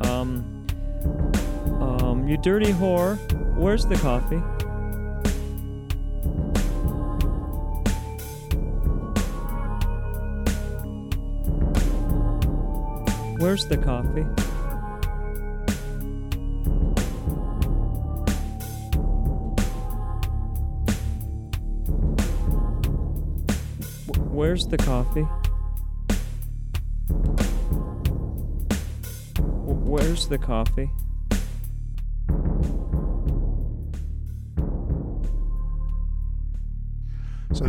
Um, um, you dirty whore. Where's the coffee? Where's the coffee? Where's the coffee? Where's the coffee?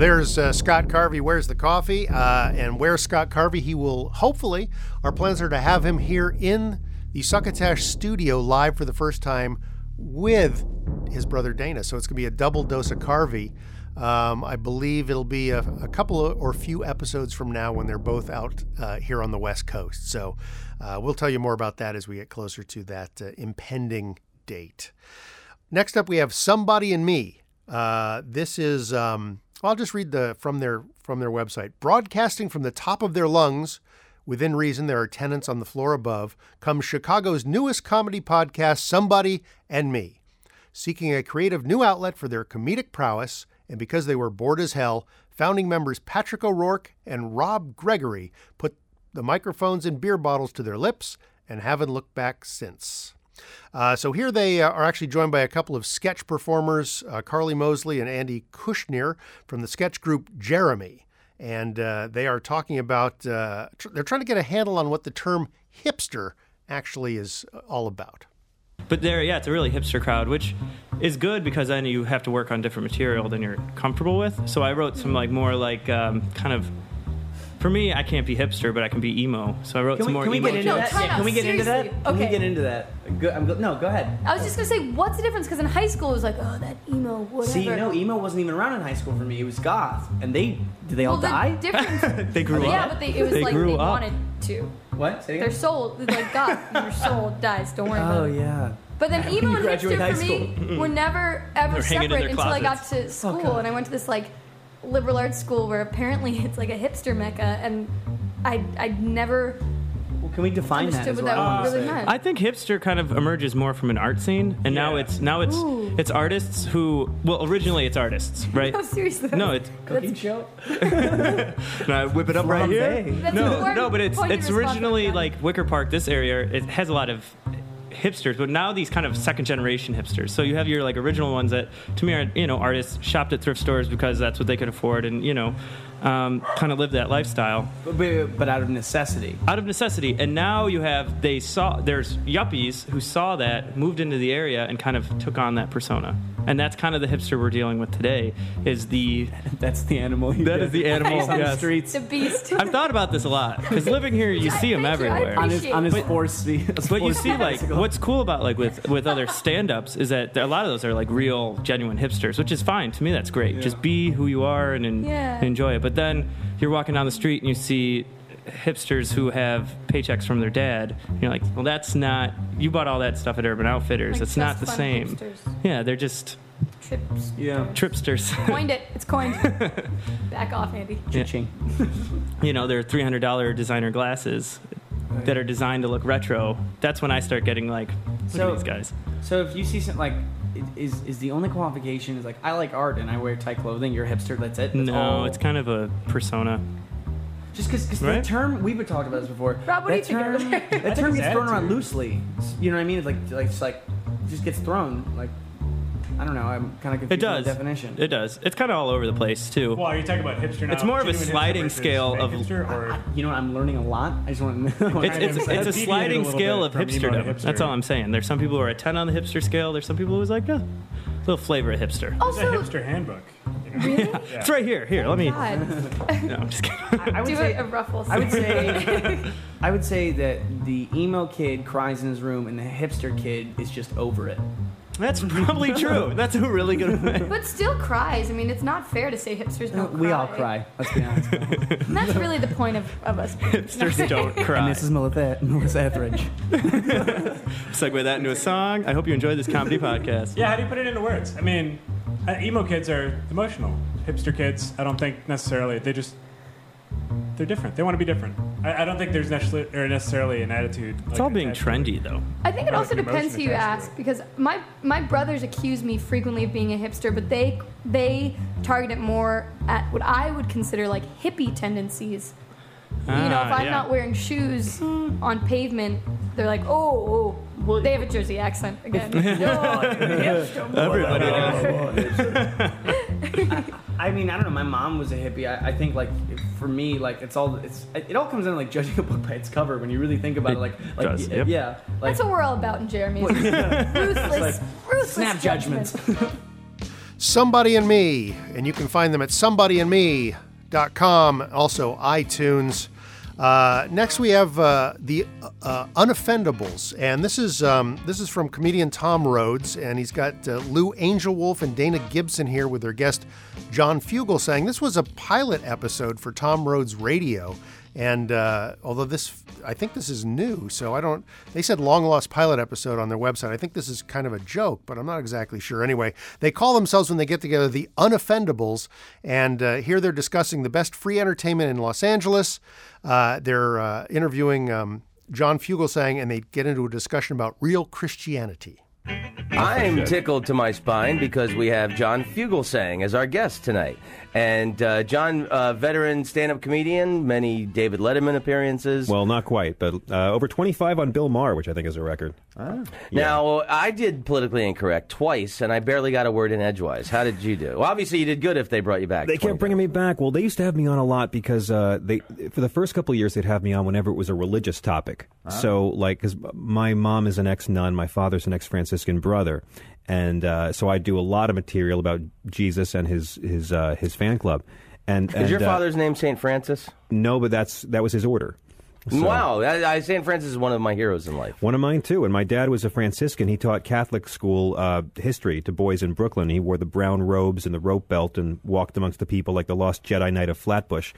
There's uh, Scott Carvey. Where's the coffee? Uh, and where's Scott Carvey? He will hopefully. Our plans are to have him here in the Succotash studio live for the first time with his brother Dana. So it's going to be a double dose of Carvey. Um, I believe it'll be a, a couple of, or few episodes from now when they're both out uh, here on the West Coast. So uh, we'll tell you more about that as we get closer to that uh, impending date. Next up, we have Somebody and Me. Uh, this is um, I'll just read the from their from their website. Broadcasting from the top of their lungs, within reason, there are tenants on the floor above. Comes Chicago's newest comedy podcast, Somebody and Me, seeking a creative new outlet for their comedic prowess, and because they were bored as hell, founding members Patrick O'Rourke and Rob Gregory put the microphones and beer bottles to their lips and haven't looked back since. Uh, so here they uh, are actually joined by a couple of sketch performers, uh, Carly Mosley and Andy Kushner from the sketch group Jeremy. And uh, they are talking about, uh, tr- they're trying to get a handle on what the term hipster actually is uh, all about. But there, yeah, it's a really hipster crowd, which is good because then you have to work on different material than you're comfortable with. So I wrote some like more like um, kind of. For me, I can't be hipster, but I can be emo. So I wrote Can some we, more can we emo get into jokes. that? Yeah, can we get into that? seriously. Can we Okay. get into that? Go, I'm go, no, go ahead. I was just gonna say, what's the difference? Because in high school it was like, oh, that emo, whatever. See, no, emo wasn't even around in high school for me. It was goth, and they did they all well, the die? difference. <laughs> they grew up. yeah, but they, it was They like grew they up. wanted to. What? Say it Their again? soul, like God, <laughs> your soul dies. Don't worry about Oh it. yeah. But then emo you and graduate hipster high for me were never ever They're hanging in separate their until I got closets. to oh, school and I went to this like liberal arts school where apparently it's like a hipster mecca and I I never Well, can we define that? understood what what I really meant. I think hipster kind of emerges more from an art scene, and now it's now it's Ooh. it's artists who well originally it's artists, <laughs> right? No, seriously. No, it's Cooking show. <laughs> Can I whip it up right here? That's no, no, but it's it's originally like like Wicker Park. This area it has a lot of hipsters, but now these kind of second generation hipsters. So you have your like original ones that to me are you know artists shopped at thrift stores because that's what they could afford, and you know um, kind of live that lifestyle But, but, but out of necessity. out of necessity. And now you have they saw there's yuppies who saw that, moved into the area, and kind of took on that persona. And that's kind of the hipster we're dealing with today. Is the <laughs> That's the animal. you that get. is the animal He's on the yes. streets the beast. I've thought about this a lot because living here, you see them thank you, I everywhere. on his appreciate on <laughs> his But- sports. But you see, like, what's cool about like with with other stand-ups is that a lot of those are like real, genuine hipsters, which is fine. To me, that's great. Just be who you are and, and Yeah. enjoy it. But then you're walking down the street and you see hipsters who have paychecks from their dad. You're like, well, that's not. You bought all that stuff at Urban Outfitters. Like it's not the same. hipsters. Yeah, they're just Trips. Yeah. tripsters. Coined it. It's coined. <laughs> Back off, Andy. Yeah. <laughs> You know, they're three hundred dollar designer glasses that are designed to look retro. That's when I start getting like, look So- at these guys. So if you see something like, i- is is the only qualification is like I like art and I wear tight clothing. You're a hipster. That's it. That's No, all. it's kind of a persona. just because Right? the term we've been talking about this before. Rob, what do that you term, of it? that <laughs> term it's gets thrown around loosely. You know what I mean? It's like like it's like just gets thrown. Like I don't know. I'm kind of confused on does. the definition. It does. It's kind of all over the place too. Well, are you talking about hipster now? It's more of a genuine hipster sliding versus scale fake of- hipster, or You know, what? I'm learning a lot. I just want to know. It's, kind it's, of- it's a deviated a sliding little scale bit of from emo to hipsterdom. hipster. That's all I'm saying. There's some people who are a 10 on the hipster scale. There's some people who's like, yeah, a little flavor of hipster. Oh, it's a Also, hipster handbook. you know? really? Yeah. It's right here. Here, let me. Oh, God. <laughs> No, I'm just kidding. I would Do say a, a ruffle. I would say <laughs> I would say that the emo kid cries in his room and the hipster kid is just over it. That's probably true. <laughs> That's a really good way. But still cries. I mean, it's not fair to say hipsters don't cry. We all cry. Let's be honest. And that's really the point of, of us. Hipsters don't cry. and this is Melissa, Melissa Etheridge. <laughs> Segue that into a song. I hope you enjoyed this comedy podcast. Yeah, how do you put it into words? I mean, uh, emo kids are emotional. Hipster kids, I don't think necessarily. They just they're different. They want to be different. I, I don't think there's necessarily, or necessarily an attitude. It's all being trendy, though. I think it also like depends who you ask because my my brothers accuse me frequently of being a hipster, but they they target it more at what I would consider like hippie tendencies. you know, if Ah, I'm yeah. not wearing shoes on pavement, they're like, oh, oh. they have a Jersey accent again. <laughs> <laughs> Everybody <laughs> I mean, I don't know. My mom was a hippie. I, I think like for me, like it's all it's it all comes down to like judging a book by its cover. When you really think about it, like like does, y- yep. yeah, like That's what we're all about in Jeremy. <laughs> ruthless, ruthless snap judgment. judgments. Somebody and Me, and you can find them at somebodyandme.com, also iTunes. Uh, next, we have uh, the uh, Unoffendables, and this is um, this is from comedian Tom Rhodes, and he's got uh, Lou Angelwolf and Dana Gibson here with their guest John Fugel, saying this was a pilot episode for Tom Rhodes Radio, and uh, although this, I think this is new, so I don't. They said long lost pilot episode on their website. I think this is kind of a joke, but I'm not exactly sure. Anyway, they call themselves when they get together the Unoffendables, and uh, here they're discussing the best free entertainment in Los Angeles. Uh, they're uh, interviewing um, John Fugelsang, and they get into a discussion about real Christianity. I'm tickled to my spine because we have John Fugelsang as our guest tonight. And uh, John, uh, veteran stand up comedian, many David Letterman appearances. Well, not quite, but uh, over 25 on Bill Maher, which I think is a record. Now, I did politically incorrect twice, and I barely got a word in edgewise. How did you do? Well, obviously, you did good if they brought you back. They kept bringing me back. Well, they used to have me on a lot because uh, they, for the first couple of years, they'd have me on whenever it was a religious topic. So, like, because my mom is an ex nun, my father's an ex Franciscan brother, and uh, so I do a lot of material about Jesus and his his uh, his fan club. And Is and, your uh, father's name Saint Francis? No, but that's that was his order. So- Wow, I, I, Saint Francis is one of my heroes in life. One of mine too. And my dad was a Franciscan. He taught Catholic school uh, history to boys in Brooklyn. He wore the brown robes and the rope belt and walked amongst the people like the lost Jedi Knight of Flatbush.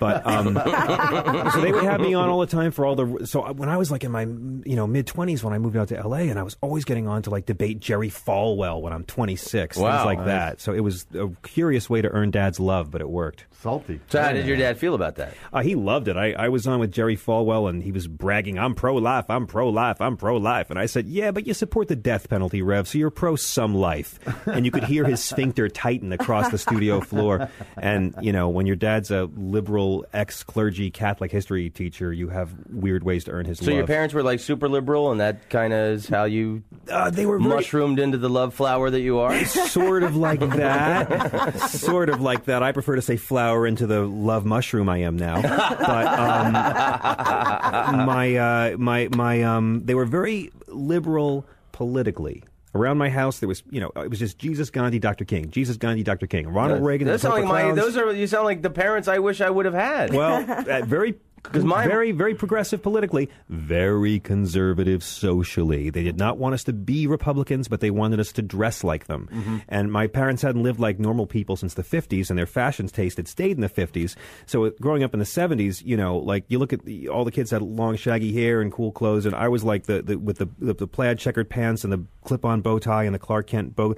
But um, <laughs> so they would have me on all the time for all the. So when I was like in my you know mid twenties when I moved out to L.A. and I was always getting on to like debate Jerry Falwell when I'm 26, Wow. things like Nice. that. So it was a curious way to earn Dad's love, but it worked. Salty. So how did your dad feel about that? Uh, he loved it. I, I was on with Jerry Falwell, and he was bragging, "I'm pro-life. I'm pro-life. I'm pro-life." And I said, "Yeah, but you support the death penalty, Rev, so you're pro some life." And you could hear his sphincter tighten across the studio floor. And you know, when your dad's a liberal ex-clergy Catholic history teacher, you have weird ways to earn his So love. your parents were like super liberal, and that kind of is how you uh, they were very- mushroomed into the love flower that you are. <laughs> sort of like <laughs> that. sort of like that. I prefer to say flower into the love mushroom I am now. But um, <laughs> my uh, my my um, they were very liberal politically. Around my house, there was, you know, it was just Jesus, Gandhi, Dr. King. Jesus, Gandhi, Dr. King. Ronald Reagan. Those the sound like my. Those are. You sound like the parents I wish I would have had. Well, <laughs> uh, very, very, very progressive politically, very conservative socially. They did not want us to be Republicans, but they wanted us to dress like them. Mm-hmm. And my parents hadn't lived like normal people since the 50s, and their fashion taste had stayed in the 50s. So growing up in the 70s, you know, like you look at the, all the kids had long, shaggy hair and cool clothes, and I was like the, the with the, the the plaid checkered pants and the clip-on bow tie and the Clark Kent bow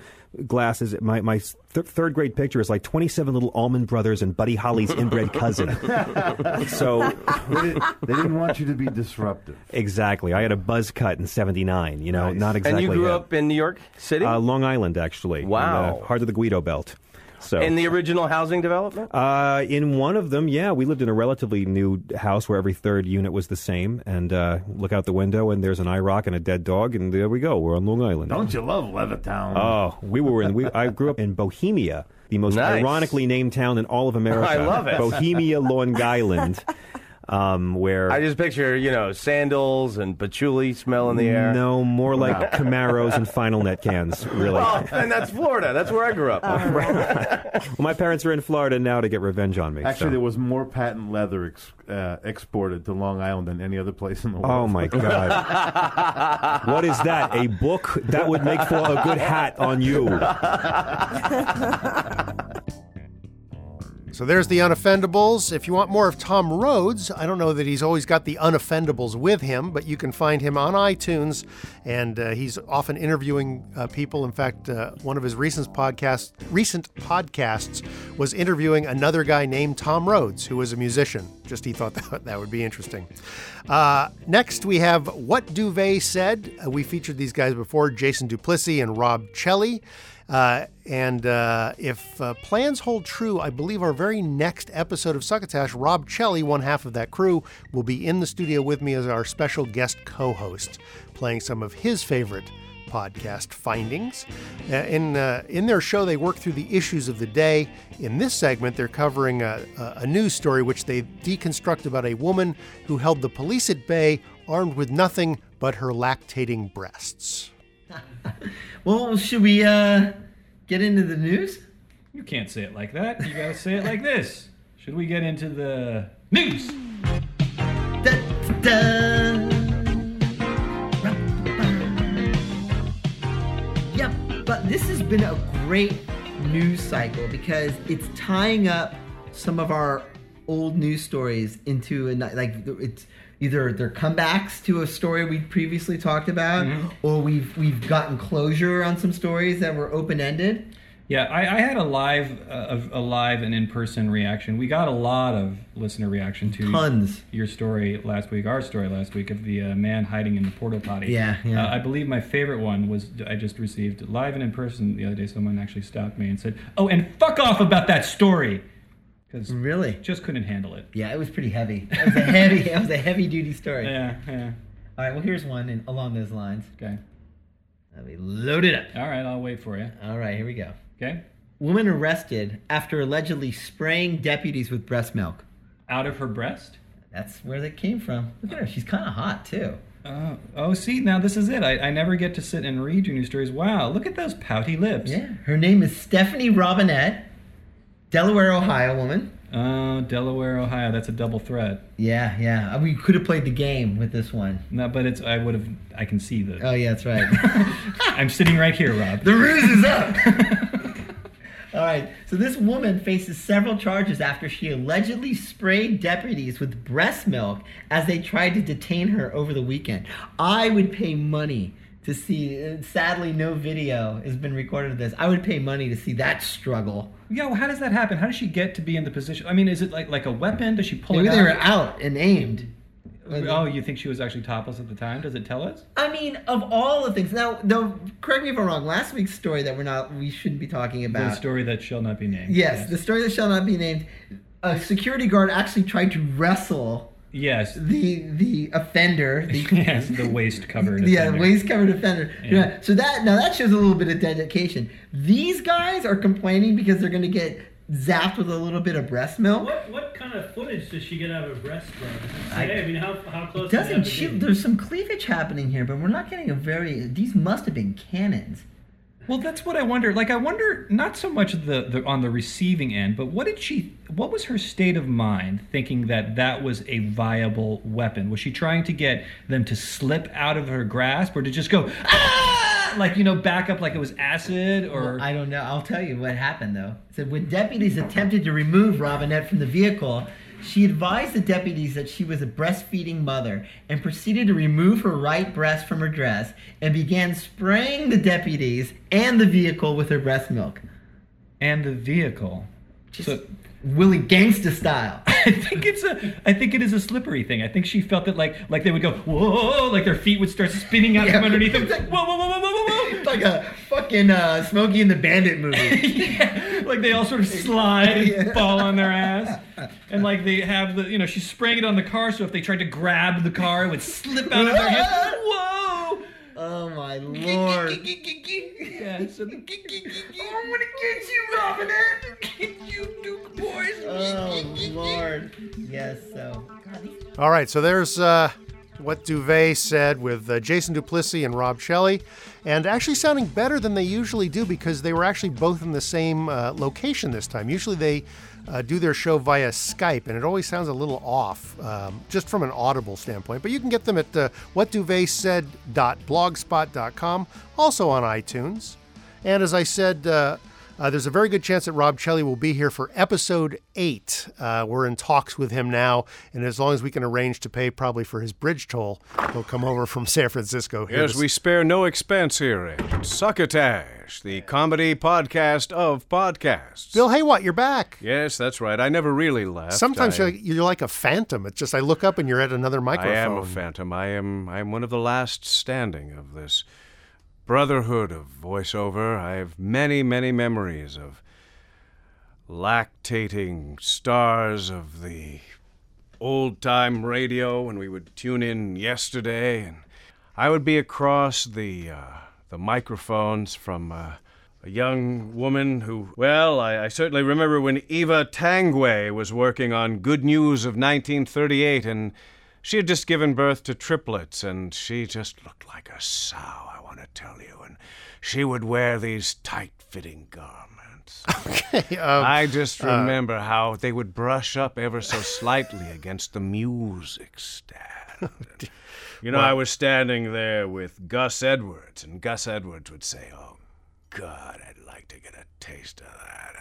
glasses. My my th- third grade picture is like 27 little Allman Brothers and Buddy Holly's inbred cousin. <laughs> so they, didn't, they didn't want you to be disruptive. Exactly. I had a buzz cut in '79. You know, not exactly. And you grew it. up in New York City. uh, Long Island, actually. Wow. in the heart of the Guido Belt. So in the original housing development. uh, in one of them, yeah, we lived in a relatively new house where every third unit was the same. And uh, look out the window, and there's an IROC and a dead dog, and there we go. We're on Long Island. Don't you love Levittown? Oh, we were in. We, I grew up in Bohemia, the most Nice. ironically named town in all of America. <laughs> I love it. Bohemia, Long Island, <laughs> um, where I just picture you know sandals and patchouli smell in the air. No, more like Camaros and Final Net cans, really. Well, and that's Florida. That's where I grew up. well, my parents are in Florida now to get revenge on me. Actually, so. there was more patent leather ex- uh, exported to Long Island than any other place in the world. Oh my God! what is that? A book that would make for a good hat on you. <laughs> So there's the Unoffendables. If you want more of Tom Rhodes, I don't know that he's always got the Unoffendables with him, but you can find him on iTunes, and uh, he's often interviewing uh, people. In fact, uh, one of his recent podcasts, recent podcasts, was interviewing another guy named Tom Rhodes, who was a musician. Just he thought <laughs> that, that would be interesting. Uh, next, we have What Duvet Said. Uh, we featured these guys before, Jason Duplessis and Rob Chelly. Uh, and uh, if uh, plans hold true, I believe our very next episode of Succotash, Rob Chelly, one half of that crew, will be in the studio with me as our special guest co host, playing some of his favorite podcast findings. Uh, in, uh, in their show, they work through the issues of the day. In this segment, they're covering a, a, a news story which they deconstruct about a woman who held the police at bay armed with nothing but her lactating breasts. <laughs> Well, should we uh, get into the news? You can't say it like that. You gotta say it like this. Should we get into the news? Yep, but this has been a great news cycle because it's tying up some of our old news stories into a like it's either they're comebacks to a story we previously talked about, or we've we've gotten closure on some stories that were open ended. Yeah, I, I had a live, uh, a live and in-person reaction. We got a lot of listener reaction to Tons. your story last week, our story last week of the uh, man hiding in the porta potty. Yeah, yeah. Uh, I believe my favorite one was I just received live and in person the other day. Someone actually stopped me and said, "Oh, and fuck off about that story," because really just couldn't handle it. Yeah, it was pretty heavy. It was a heavy. <laughs> it was a heavy duty story. Yeah, yeah. All right. Well, here's one in, along those lines. Okay. Let me load it up. All right, I'll wait for you. All right, here we go. Okay. Woman arrested after allegedly spraying deputies with breast milk. Out of her breast? That's where that came from. Look at her. She's kind of hot too. Oh, oh, see, now this is it. I, I never get to sit and read your news stories. Wow, look at those pouty lips. Yeah. Her name is Stephanie Robinette, Delaware, Ohio woman. Oh, Delaware, Ohio. That's a double threat. Yeah, yeah. We could have played the game with this one. No, but it's. I would have. I can see the. Oh yeah, that's right. <laughs> I'm sitting right here, Rob. The ruse is up. <laughs> All right. So this woman faces several charges after she allegedly sprayed deputies with breast milk as they tried to detain her over the weekend. I would pay money to see. uh, Sadly, no video has been recorded of this. I would pay money to see that struggle. Yeah, well, how does that happen? How does she get to be in the position? I mean, is it like like a weapon? Does she pull Maybe it they out? were out and aimed. Oh, you think she was actually topless at the time? Does it tell us? I mean, of all the things. Now, though, correct me if I'm wrong. Last week's story that we're not, we shouldn't be talking about. The story that shall not be named. Yes, the story that shall not be named. A security guard actually tried to wrestle Yes. the the offender. The, <laughs> yes, the waist covered. Yeah, offender. waist covered offender. Yeah. Yeah. So that now that shows a little bit of dedication. These guys are complaining because they're going to get zapped with a little bit of breast milk. What what kind of footage does she get out of her breast bro? I- I, I mean, how how close? It does doesn't have to be? There's some cleavage happening here, but we're not getting a very. These must have been cannons. Well, that's what I wonder. Like, I wonder not so much the, the on the receiving end, but what did she? What was her state of mind thinking that that was a viable weapon? Was she trying to get them to slip out of her grasp, or to just go ah, like you know, back up like it was acid, or Well, I don't know. I'll tell you what happened though. Said when deputies attempted to remove Robinette from the vehicle, she advised the deputies that she was a breastfeeding mother and proceeded to remove her right breast from her dress and began spraying the deputies and the vehicle with her breast milk. and the vehicle. so Willie Gangsta style. <laughs> I think it's a. I think it is a slippery thing. I think she felt that like like they would go whoa, like their feet would start spinning out from underneath them. <laughs> Whoa, whoa, whoa, whoa, whoa, whoa, It's like a fucking uh, Smokey and the Bandit movie. <laughs> yeah, like they all sort of slide and fall on their ass, and like they have the you know she's spraying it on the car, so if they tried to grab the car, it would slip out of their hands. Whoa! Oh my lord! yeah, so the, I'm gonna get you, Robinette. Get you, Duke boys. Oh lord! Yes. So. All right, so there's uh, what Duvet said with uh, Jason Duplessis and Rob Shelley, and actually sounding better than they usually do because they were actually both in the same uh, location this time. Usually they uh, do their show via Skype, and it always sounds a little off, um, just from an audible standpoint. But you can get them at uh, whatduvetsaid.blogspot.com, also on iTunes. And as I said, uh, uh, there's a very good chance that Rob Shelley will be here for episode eight. Uh, we're in talks with him now, and as long as we can arrange to pay probably for his bridge toll, he'll come over from San Francisco. here Yes, to- we spare no expense here at Succotash, the comedy podcast of podcasts. Bill Haywatt, you're back. Yes, that's right. I never really left. Sometimes I, you're, you're like a phantom. It's just I look up and you're at another microphone. I am a phantom. I am. I am one of the last standing of this brotherhood of voiceover. I have many, many memories of lactating stars of the old time radio when we would tune in yesterday, and I would be across the uh, the microphones from. Uh, a young woman who, well, I, I certainly remember when Eva Tanguay was working on Good News of 1938, and she had just given birth to triplets, and she just looked like a sow, I want to tell you. And she would wear these tight fitting garments. <laughs> Okay, um, I just uh, remember how they would brush up ever so slightly against the music stand. And, you know, Well- I was standing there with Gus Edwards, and Gus Edwards would say, Oh, God, I'd like to get a taste of that.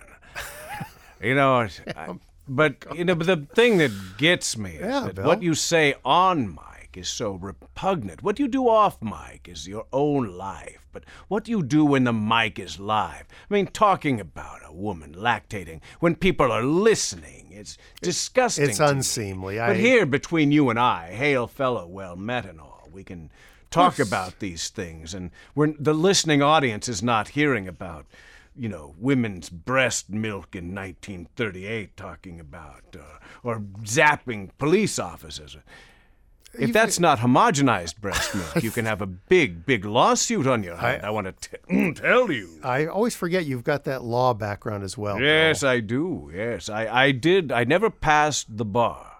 And, you know, I, <laughs> but you know, but the thing that gets me is Yeah, that Bill. what you say on mic is so repugnant. What you do off mic is your own life, but what you do when the mic is live. I mean, talking about a woman lactating when people are listening, it's disgusting. It's unseemly. I, But here, between you and I, hail fellow, well met and all, we can talk about these things, and the listening audience is not hearing about, you know, women's breast milk in 1938, talking about, uh, or zapping police officers. If that's not homogenized breast milk, you can have a big, big lawsuit on your hand. I, want to <clears throat> tell you. I always forget you've got that law background as well. Yes, I do. Yes, I, I did. I never passed the bar,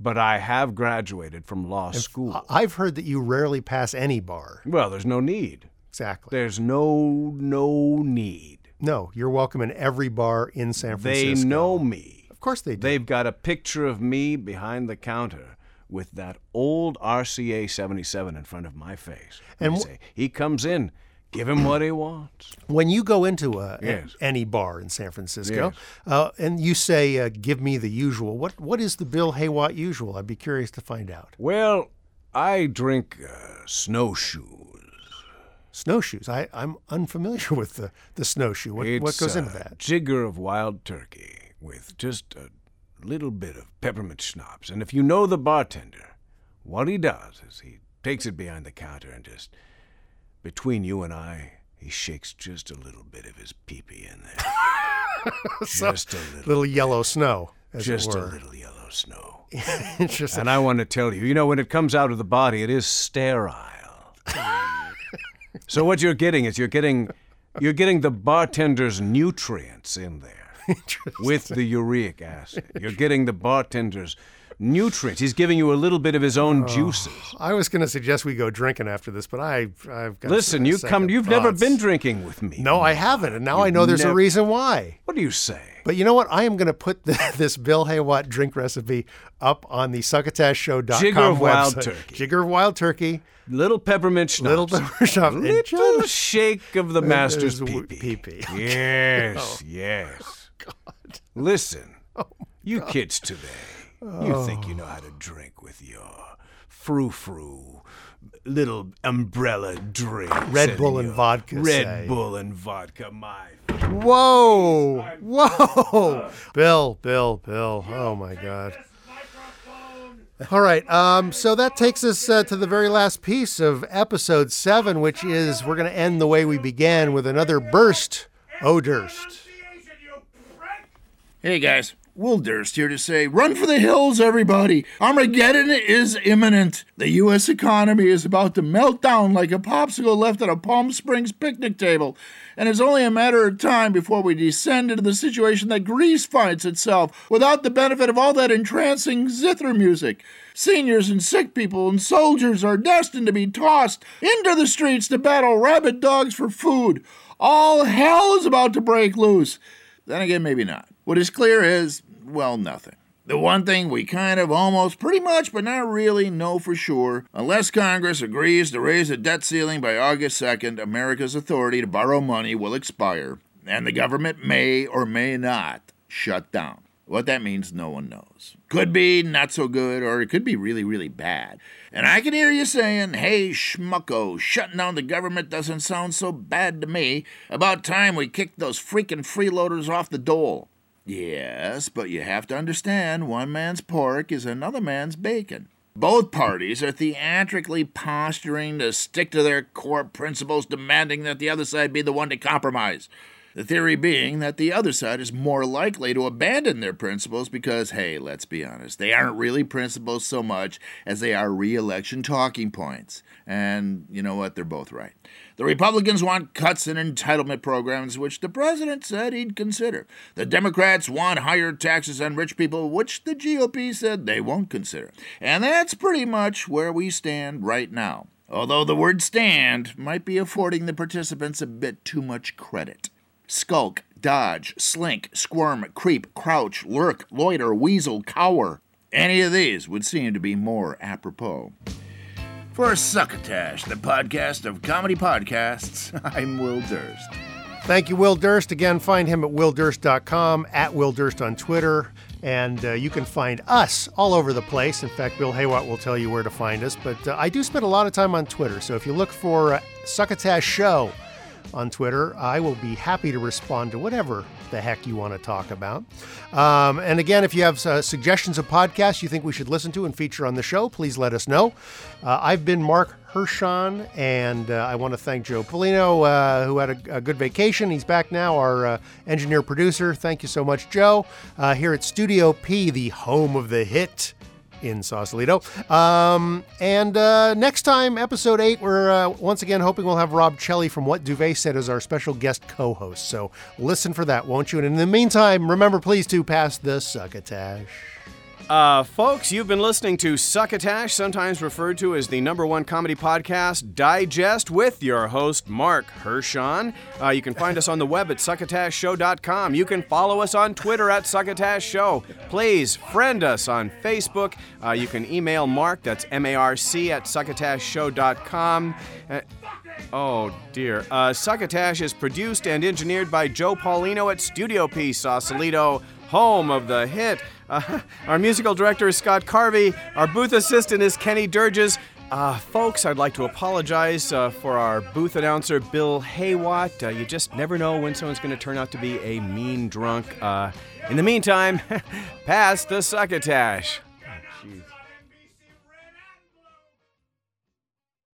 but I have graduated from law school. I've heard that you rarely pass any bar. Well, there's no need. Exactly. There's no no need. No, you're welcome in every bar in San Francisco. They know me. Of course they do. They've got a picture of me behind the counter with that old RCA 77 in front of my face. And And wh- say, he comes in, give him what he wants. When you go into a, Yes. any bar in San Francisco, Yes. uh, and you say, uh, "Give me the usual," what what is the Bill Haywatt usual? I'd be curious to find out. Well, I drink uh, snowshoes. Snowshoes. I, I'm unfamiliar <laughs> with the, the snowshoe. What, what goes into that? Jigger of wild turkey with just a little bit of peppermint schnapps. And if you know the bartender, what he does is he takes it behind the counter and just, between you and I, he shakes just a little bit of his pee-pee in there. <laughs> <laughs> So, just a little. little yellow snow, just a little yellow snow. Interesting. And I want to tell you, you know, when it comes out of the body, it is sterile. So what you're getting is you're getting you're getting the bartender's nutrients in there <laughs> with the uric acid. You're getting the bartender's nutrients. He's giving you a little bit of his own oh, juices. I was going to suggest we go drinking after this, but I, I've got. Listen, you come. You've never been drinking with me. No, I haven't, and now I You've know there's a reason why. What do you say? But you know what? I am going to put the, <laughs> this Bill Haywatt drink recipe up on the succotashshow.com Jigger of wild turkey. Jigger of wild turkey. Little peppermint schnapps. Little peppermint schnapps. Little just- shake of the master's pee-pee. pee-pee. Yes, Oh, yes. God. Listen, oh, you kids today, you think you know how to drink with your frou-frou little umbrella drink. Red Bull and vodka, Red say. Bull and vodka, my Whoa! <laughs> Whoa! Bill, Bill, Bill. Oh my God. All right. Um, so that takes us uh, to the very last piece of episode seven, which is we're going to end the way we began with another burst. Oh, Durst. Hey guys, Will Durst here to say, run for the hills, everybody. Armageddon is imminent. The U.S. economy is about to melt down like a popsicle left at a Palm Springs picnic table, and it's only a matter of time before we descend into the situation that Greece finds itself without the benefit of all that entrancing zither music. Seniors and sick people and soldiers are destined to be tossed into the streets to battle rabid dogs for food. All hell is about to break loose. Then again, maybe not. What is clear is, well, nothing. The one thing we kind of almost pretty much, but not really know for sure, unless Congress agrees to raise the debt ceiling by August 2nd, America's authority to borrow money will expire, and the government may or may not shut down. What that means, no one knows. Could be not so good, or it could be really, really bad. And I can hear you saying, hey, schmucko, shutting down the government doesn't sound so bad to me. About time we kicked those freaking freeloaders off the dole. Yes, but you have to understand one man's pork is another man's bacon. Both parties are theatrically posturing to stick to their core principles, demanding that the other side be the one to compromise. The theory being that the other side is more likely to abandon their principles because, hey, let's be honest, they aren't really principles so much as they are re election talking points. And you know what? They're both right. The Republicans want cuts in entitlement programs, which the president said he'd consider. The Democrats want higher taxes on rich people, which the GOP said they won't consider. And that's pretty much where we stand right now. Although the word stand might be affording the participants a bit too much credit. Skulk, dodge, slink, squirm, creep, crouch, lurk, loiter, weasel, cower. Any of these would seem to be more apropos. For Succotash, the podcast of comedy podcasts, <laughs> I'm Will Durst. Thank you, Will Durst. Again, find him at willdurst.com, at Will Durst on Twitter, and uh, you can find us all over the place. In fact, Bill Haywatt will tell you where to find us, but uh, I do spend a lot of time on Twitter. So if you look for uh, Succotash Show on Twitter, I will be happy to respond to whatever the heck you want to talk about. Um, and again, if you have uh, suggestions of podcasts you think we should listen to and feature on the show, please let us know. Uh, I've been Marc Hershon, and uh, I want to thank Joe Polino, uh, who had a, a good vacation. He's back now, our uh, engineer producer. Thank you so much, Joe. Uh, here at Studio P, the home of the hit in Sausalito. Um, and uh, next time, episode eight, we're uh, once again hoping we'll have Rob Kelly from What Duvet Said as our special guest co host. So listen for that, won't you? And in the meantime, remember please to pass the succotash. Uh, folks, you've been listening to Succotash, sometimes referred to as the number one comedy podcast, Digest, with your host, Marc Hershon. Uh, you can find us on the web at succotashshow.com. You can follow us on Twitter at Succotash Show. Please friend us on Facebook. Uh, you can email Marc, that's M A R C, at succotashshow.com. Uh, Oh dear. Uh, Succotash is produced and engineered by Joe Paulino at Studio P, Sausalito, home of the hit. Uh, <laughs> our musical director is Scott Carvey. Our booth assistant is Kenny Durges. Uh, folks, I'd like to apologize uh, for our booth announcer, Bill Haywatt. Uh, you just never know when someone's going to turn out to be a mean drunk. Uh, in the meantime, <laughs> pass the succotash.